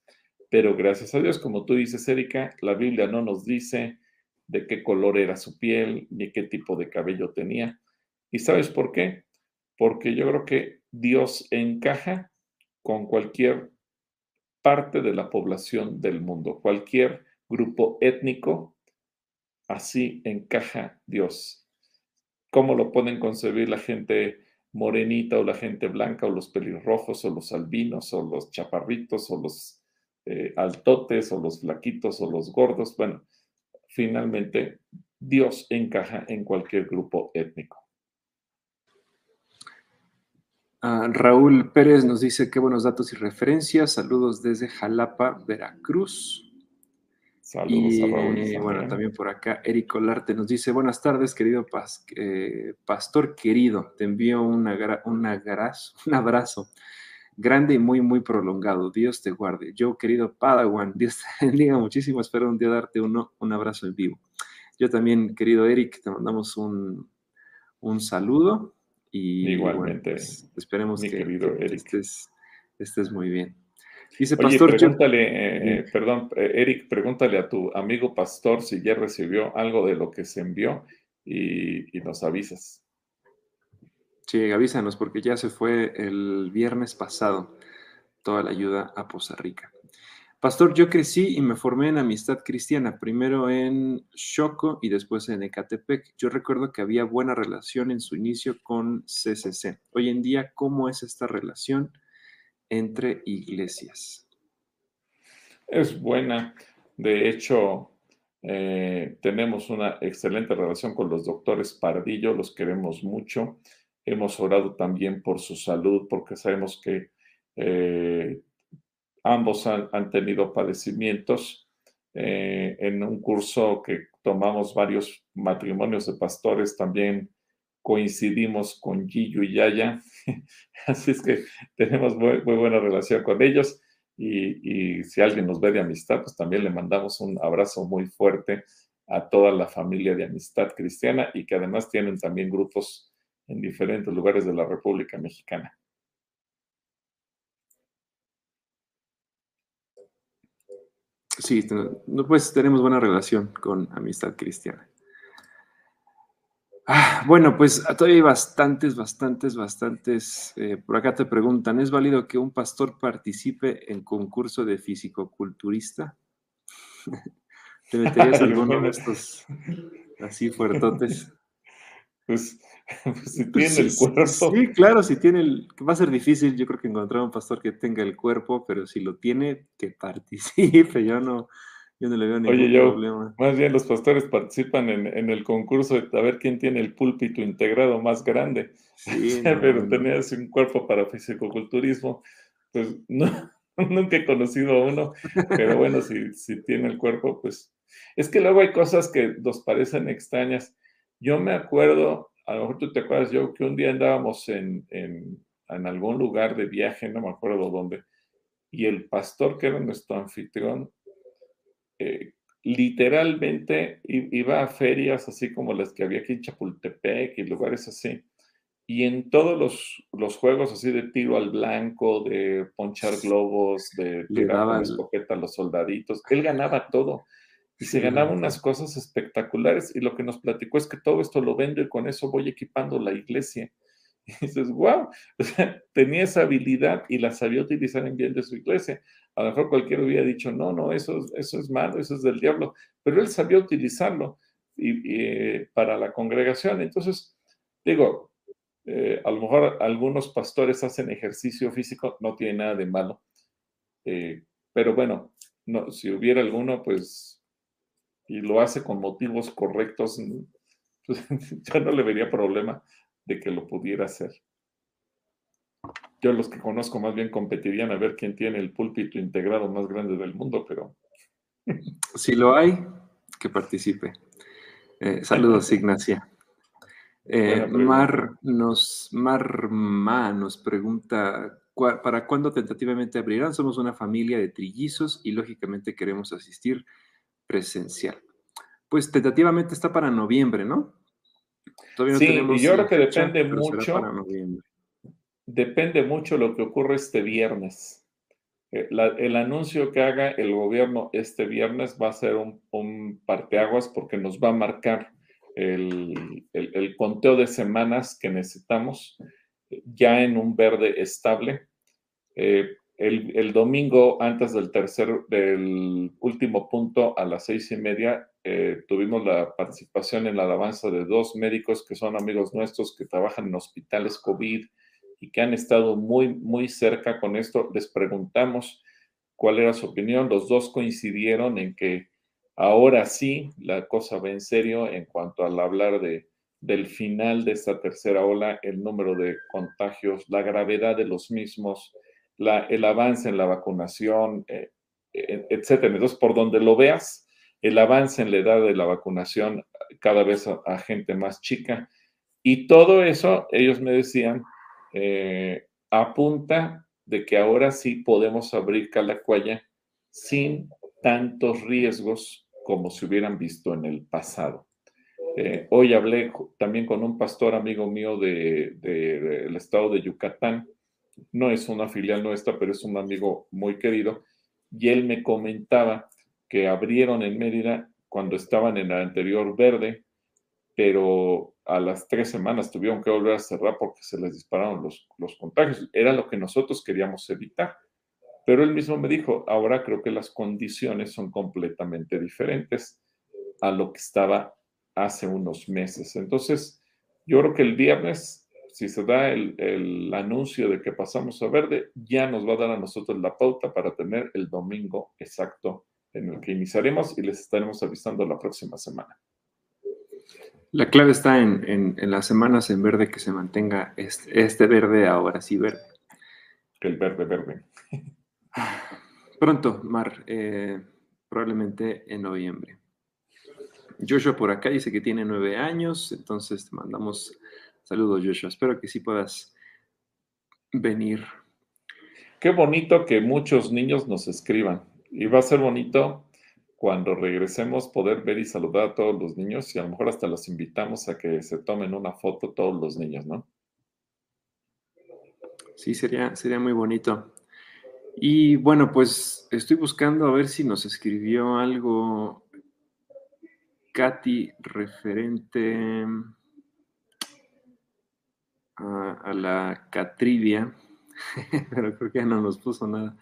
Pero gracias a Dios, como tú dices, Erika, la Biblia no nos dice de qué color era su piel ni qué tipo de cabello tenía. ¿Y sabes por qué? Porque yo creo que Dios encaja con cualquier parte de la población del mundo. Cualquier grupo étnico, así encaja Dios. ¿Cómo lo pueden concebir la gente morenita o la gente blanca o los pelirrojos o los albinos o los chaparritos o los eh, altotes o los flaquitos o los gordos? Bueno, finalmente Dios encaja en cualquier grupo étnico. Ah, Raúl Pérez nos dice qué buenos datos y referencias. Saludos desde Jalapa, Veracruz. Saludos a Raúl. Y, bueno, también por acá, Eric Olarte nos dice: Buenas tardes, querido eh, pastor querido. Te envío (laughs) un abrazo grande y muy, muy prolongado. Dios te guarde. Yo, querido Padawan, (laughs) Dios te bendiga muchísimo. Espero un día darte uno, un abrazo en vivo. Yo también, querido Eric, te mandamos un, un saludo y Igualmente. Pues, esperemos que, estés, muy bien. Dice Pastor. pregúntale, eh, eh, perdón, eh, Eric, pregúntale a tu amigo Pastor si ya recibió algo de lo que se envió y, y nos avisas. Sí, avísanos porque ya se fue el viernes pasado toda la ayuda a Poza Rica. Pastor, yo crecí y me formé en amistad cristiana, primero en Choco y después en Ecatepec. Yo recuerdo que había buena relación en su inicio con CCC. Hoy en día, ¿cómo es esta relación entre iglesias? Es buena. De hecho, eh, tenemos una excelente relación con los doctores Pardillo, los queremos mucho. Hemos orado también por su salud porque sabemos que eh, Ambos han, tenido padecimientos. Eh, en un curso que tomamos varios matrimonios de pastores, también coincidimos con Gillo y Yaya. (laughs) Así es que tenemos muy, buena relación con ellos. Y, si alguien nos ve de amistad, pues también le mandamos un abrazo muy fuerte a toda la familia de amistad cristiana y que además tienen también grupos en diferentes lugares de la República Mexicana. Sí, pues tenemos buena relación con Amistad Cristiana. Ah, bueno, pues todavía hay bastantes, bastantes, bastantes. Eh, por acá te preguntan, ¿es válido que un pastor participe en concurso de fisicoculturista? (laughs) ¿Te meterías (laughs) alguno de estos así fuertotes? Pues, (laughs) pues si pues tiene el cuerpo. Sí, claro, si tiene el. Va a ser difícil, yo creo que encontrar un pastor que tenga el cuerpo, pero si lo tiene, que participe. Yo no, yo no le veo ningún Oye, yo, problema. Más bien los pastores participan en, el concurso de a ver quién tiene el púlpito integrado más grande. Sí, (laughs) pero tenías un cuerpo para fisicoculturismo. Pues (laughs) no, nunca he conocido a uno, pero bueno, si, si tiene el cuerpo, pues. Es que luego hay cosas que nos parecen extrañas. Yo me acuerdo, a lo mejor tú te acuerdas, yo, que un día andábamos en, en, en algún lugar de viaje, no me acuerdo dónde, y el pastor que era nuestro anfitrión, eh, literalmente iba a ferias así como las que había aquí en Chapultepec y lugares así. Y en todos los, los juegos así de tiro al blanco, de ponchar globos, de tirar con escopeta a los soldaditos, él ganaba todo y se ganaba unas cosas espectaculares. Y lo que nos platicó es que todo esto lo vendo y con eso voy equipando la iglesia. (laughs) Y dices, wow, tenía esa habilidad y la sabía utilizar en bien de su iglesia. A lo mejor cualquiera hubiera dicho, no, no, eso, eso es malo, eso es del diablo, pero él sabía utilizarlo y, para la congregación. Entonces, digo, eh, a lo mejor algunos pastores hacen ejercicio físico, no tiene nada de malo, eh, pero bueno, no, si hubiera alguno, pues, y lo hace con motivos correctos, (laughs) pues, yo no le vería problema de que lo pudiera hacer. Yo los que conozco más bien competirían a ver quién tiene el púlpito integrado más grande del mundo, pero... Si lo hay, que participe. Eh, saludos, Ignacia. Eh, Mar nos, Marma nos pregunta, ¿para cuándo tentativamente abrirán? Somos una familia de trillizos y lógicamente queremos asistir presencial. Pues tentativamente está para noviembre, ¿no? Todavía no sí, y yo creo que depende mucho depende mucho lo que ocurre este viernes. Eh, el anuncio que haga el gobierno este viernes va a ser un, parteaguas porque nos va a marcar el, conteo de semanas que necesitamos ya en un verde estable. Eh, el, domingo, antes del tercer, del último punto, a las seis y media, eh, tuvimos la participación en la alabanza de dos médicos que son amigos nuestros que trabajan en hospitales COVID y que han estado muy, muy cerca con esto, les preguntamos cuál era su opinión. Los dos coincidieron en que ahora sí la cosa va en serio en cuanto al hablar de, del final de esta tercera ola, el número de contagios, la gravedad de los mismos, la, el avance en la vacunación, eh, eh, etcétera. Entonces, por donde lo veas, el avance en la edad de la vacunación cada vez a gente más chica. Y todo eso, ellos me decían, eh, apunta de que ahora sí podemos abrir Calacuaya sin tantos riesgos como se hubieran visto en el pasado. Eh, hoy hablé también con un pastor amigo mío del de, estado de Yucatán. No es una filial nuestra, pero es un amigo muy querido. Y él me comentaba que abrieron en Mérida cuando estaban en el anterior verde, pero a las tres semanas tuvieron que volver a cerrar porque se les dispararon los, los contagios. Era lo que nosotros queríamos evitar. Pero él mismo me dijo, ahora creo que las condiciones son completamente diferentes a lo que estaba hace unos meses. Entonces, yo creo que el viernes, si se da el, el, anuncio de que pasamos a verde, ya nos va a dar a nosotros la pauta para tener el domingo exacto en el que iniciaremos y les estaremos avisando la próxima semana. La clave está en, las semanas en verde que se mantenga este, este, verde ahora sí verde. El verde verde. (sighs) Pronto, Mar, eh, probablemente en noviembre. Joshua por acá dice que tiene nueve años, entonces te mandamos saludos, Joshua. Espero que sí puedas venir. Qué bonito que muchos niños nos escriban. Y va a ser bonito cuando regresemos poder ver y saludar a todos los niños y a lo mejor hasta los invitamos a que se tomen una foto todos los niños, ¿no? Sí, sería, sería muy bonito. Y bueno, pues estoy buscando a ver si nos escribió algo Katy referente a, la Catrivia, (laughs) pero creo que ya no nos puso nada.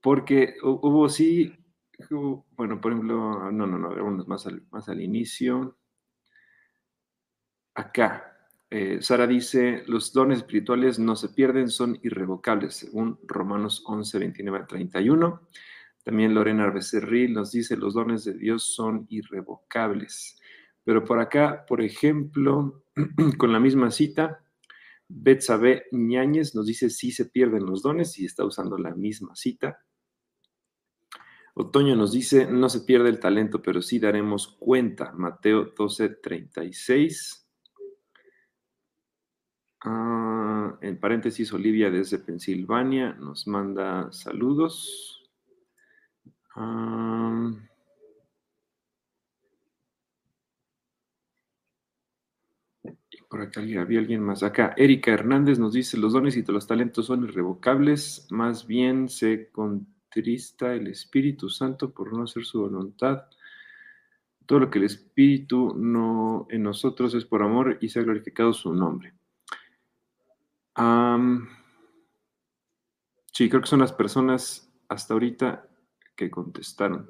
Porque hubo sí bueno, por ejemplo, no, no, no, más al, más al inicio. Acá, eh, Sara dice, los dones espirituales no se pierden, son irrevocables, según Romanos 11, 29 al 31. También Lorena Becerril nos dice, los dones de Dios son irrevocables. Pero por acá, por ejemplo, (clears throat) con la misma cita, Betsabe Ñáñez nos dice, sí se pierden los dones y está usando la misma cita. Otoño nos dice, no se pierde el talento, pero sí daremos cuenta. Mateo 12, 36. Ah, en paréntesis, Olivia desde Pensilvania nos manda saludos. Ah, por acá había alguien más. Acá, Erika Hernández nos dice, los dones y los talentos son irrevocables, más bien se contrista el Espíritu Santo por no hacer su voluntad. Todo lo que el Espíritu no en nosotros es por amor y se ha glorificado su nombre sí, creo que son las personas hasta ahorita que contestaron.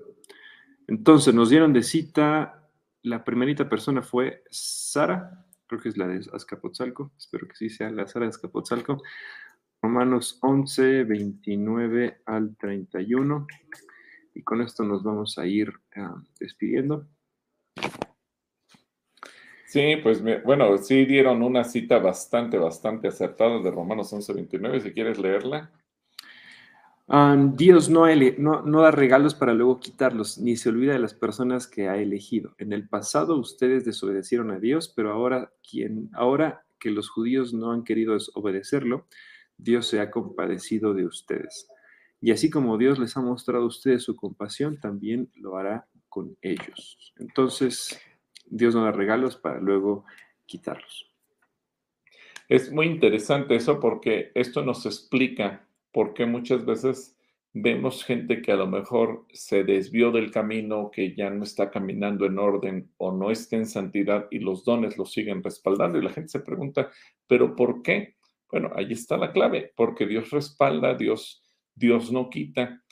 Entonces, nos dieron de cita, la primerita persona fue Sara, creo que es la de Azcapotzalco, espero que sí sea la Sara de Azcapotzalco. Romanos 11, 29 al 31. Y con esto nos vamos a ir despidiendo. Sí, pues bueno, sí dieron una cita bastante, bastante acertada de Romanos 11:29, si quieres leerla. Dios no, no, no, da regalos para luego quitarlos, ni se olvida de las personas que ha elegido. En el pasado ustedes desobedecieron a Dios, pero ahora, quien, ahora que los judíos no han querido obedecerlo, Dios se ha compadecido de ustedes. Y así como Dios les ha mostrado a ustedes su compasión, también lo hará con ellos. Entonces, Dios no da regalos para luego quitarlos. Es muy interesante eso porque esto nos explica por qué muchas veces vemos gente que a lo mejor se desvió del camino, que ya no está caminando en orden o no está en santidad y los dones lo siguen respaldando y la gente se pregunta, pero ¿por qué? Bueno, ahí está la clave, porque Dios respalda, Dios, Dios no quita.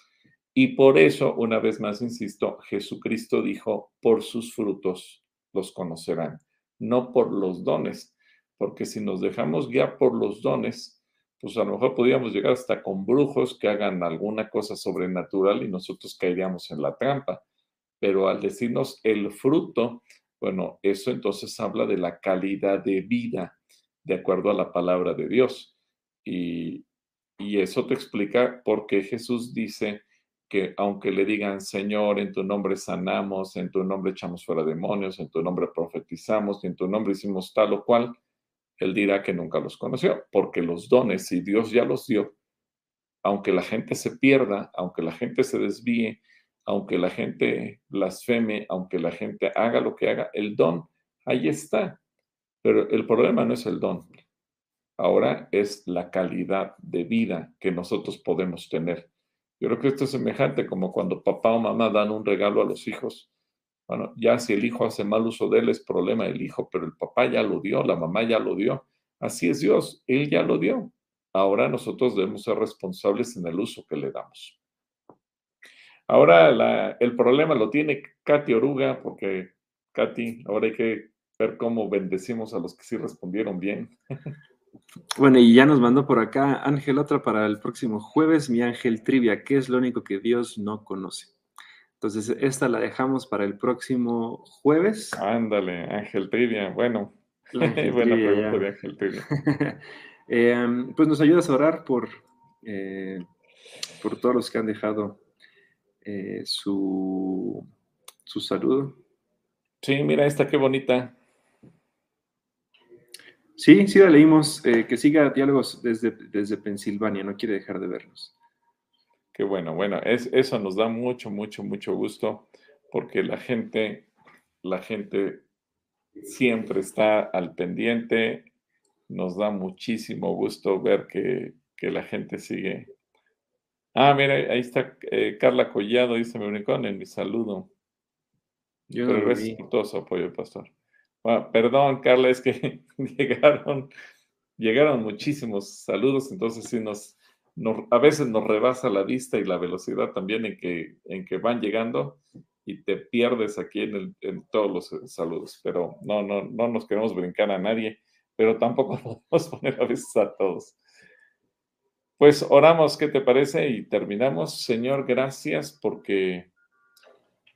Y por eso, una vez más, insisto, Jesucristo dijo, por sus frutos los conocerán, no por los dones, porque si nos dejamos guiar por los dones, pues a lo mejor podríamos llegar hasta con brujos que hagan alguna cosa sobrenatural y nosotros caeríamos en la trampa. Pero al decirnos el fruto, bueno, eso entonces habla de la calidad de vida de acuerdo a la palabra de Dios. Y, y eso te explica por qué Jesús dice, que aunque le digan, Señor, en tu nombre sanamos, en tu nombre echamos fuera demonios, en tu nombre profetizamos en tu nombre hicimos tal o cual, él dirá que nunca los conoció, porque los dones, si Dios ya los dio, aunque la gente se pierda, aunque la gente se desvíe, aunque la gente blasfeme, aunque la gente haga lo que haga, el don ahí está. Pero el problema no es el don. Ahora es la calidad de vida que nosotros podemos tener yo creo que esto es semejante como cuando papá o mamá dan un regalo a los hijos. Bueno, ya si el hijo hace mal uso de él es problema del hijo, pero el papá ya lo dio, la mamá ya lo dio. Así es Dios, Él ya lo dio. Ahora nosotros debemos ser responsables en el uso que le damos. Ahora el problema lo tiene Katy Oruga, porque Katy, ahora hay que ver cómo bendecimos a los que sí respondieron bien. Bueno, y ya nos mandó por acá Ángel otra para el próximo jueves, mi Ángel Trivia, ¿qué es lo único que Dios no conoce? Entonces, esta la dejamos para el próximo jueves. Ándale, Ángel Trivia, bueno. (laughs) Buena pregunta de Ángel Trivia. (laughs) Em, pues nos ayudas a orar por, eh, por todos los que han dejado eh, su, su saludo. Sí, mira esta, qué bonita. Sí, sí la leímos. Eh, que siga diálogos desde, desde Pensilvania, no quiere dejar de vernos. Qué bueno, bueno, es, eso nos da mucho, mucho, mucho gusto porque la gente, la gente siempre está al pendiente. Nos da muchísimo gusto ver que, la gente sigue. Ah, mira, ahí está eh, Carla Collado, dice mi único en mi saludo. Yo Pero respetuoso apoyo, pastor perdón, Carla, es que (laughs) llegaron, llegaron muchísimos saludos, entonces sí nos, a veces nos rebasa la vista y la velocidad también en que, en que van llegando y te pierdes aquí en, en todos los saludos. Pero no, no, no nos queremos brincar a nadie, pero tampoco (laughs) podemos poner a veces a todos. Pues oramos, ¿qué te parece? Y terminamos. Señor, gracias porque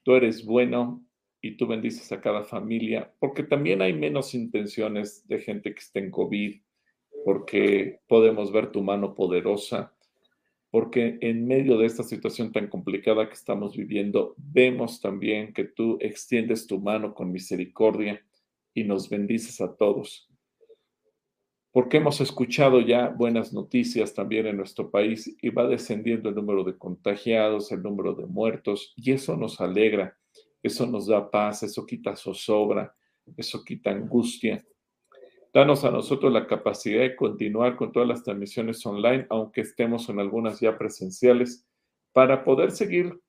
tú eres bueno y tú bendices a cada familia, porque también hay menos intenciones de gente que esté en COVID, porque podemos ver tu mano poderosa, porque en medio de esta situación tan complicada que estamos viviendo, vemos también que tú extiendes tu mano con misericordia y nos bendices a todos. Porque hemos escuchado ya buenas noticias también en nuestro país y va descendiendo el número de contagiados, el número de muertos, y eso nos alegra eso nos da paz, eso quita zozobra, eso quita angustia. Danos a nosotros la capacidad de continuar con todas las transmisiones online, aunque estemos en algunas ya presenciales, para poder seguir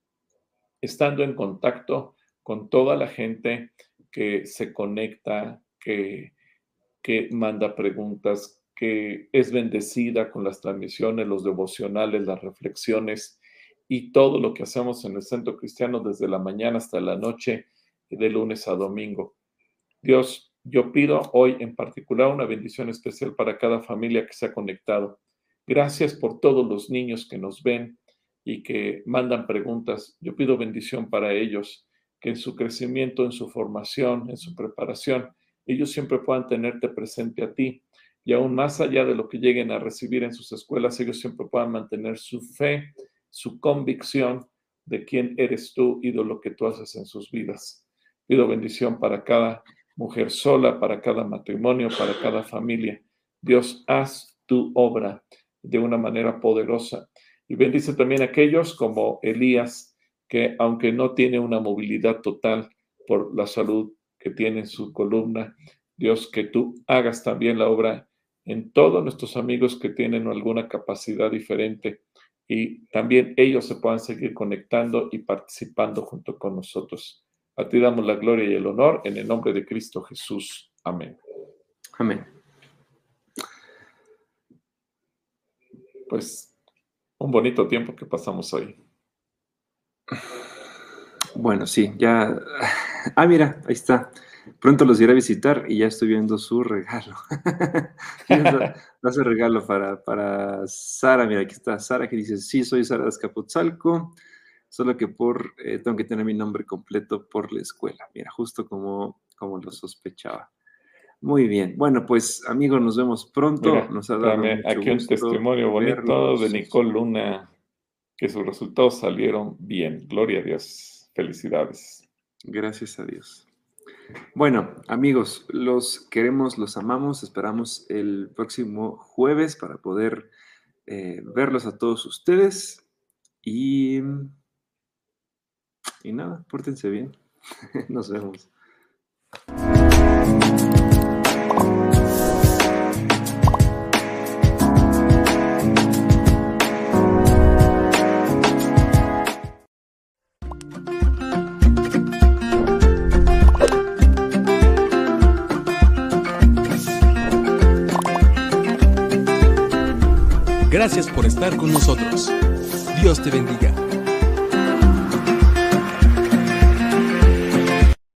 estando en contacto con toda la gente que se conecta, que, que manda preguntas, que es bendecida con las transmisiones, los devocionales, las reflexiones y todo lo que hacemos en el Centro Cristiano desde la mañana hasta la noche, de lunes a domingo. Dios, yo pido hoy en particular una bendición especial para cada familia que se ha conectado. Gracias por todos los niños que nos ven y que mandan preguntas. Yo pido bendición para ellos, que en su crecimiento, en su formación, en su preparación, ellos siempre puedan tenerte presente a ti y aún más allá de lo que lleguen a recibir en sus escuelas, ellos siempre puedan mantener su fe su convicción de quién eres tú y de lo que tú haces en sus vidas. Pido bendición para cada mujer sola, para cada matrimonio, para cada familia. Dios, haz tu obra de una manera poderosa. Y bendice también a aquellos como Elías, que aunque no tiene una movilidad total por la salud que tiene en su columna, Dios, que tú hagas también la obra en todos nuestros amigos que tienen alguna capacidad diferente y también ellos se puedan seguir conectando y participando junto con nosotros. A ti damos la gloria y el honor en el nombre de Cristo Jesús. Amén. Amén. Pues un bonito tiempo que pasamos hoy. Bueno, sí, ya. Ah, mira, ahí está. Pronto los iré a visitar y ya estoy viendo su regalo. (laughs) Hace regalo para, para Sara. Mira, aquí está Sara que dice, sí, soy Sara de Escapotzalco, solo que por, eh, tengo que tener mi nombre completo por la escuela. Mira, justo como, como lo sospechaba. Muy bien. Bueno, pues amigos, nos vemos pronto. nos ha dado aquí un testimonio bonito de Nicole Luna, que sus resultados salieron bien. Gloria a Dios. Felicidades. Gracias a Dios. Bueno, amigos, los queremos, los amamos. Esperamos el próximo jueves para poder eh, verlos a todos ustedes. Y, y nada, pórtense bien. (laughs) Nos vemos. Gracias por estar con nosotros. Dios te bendiga.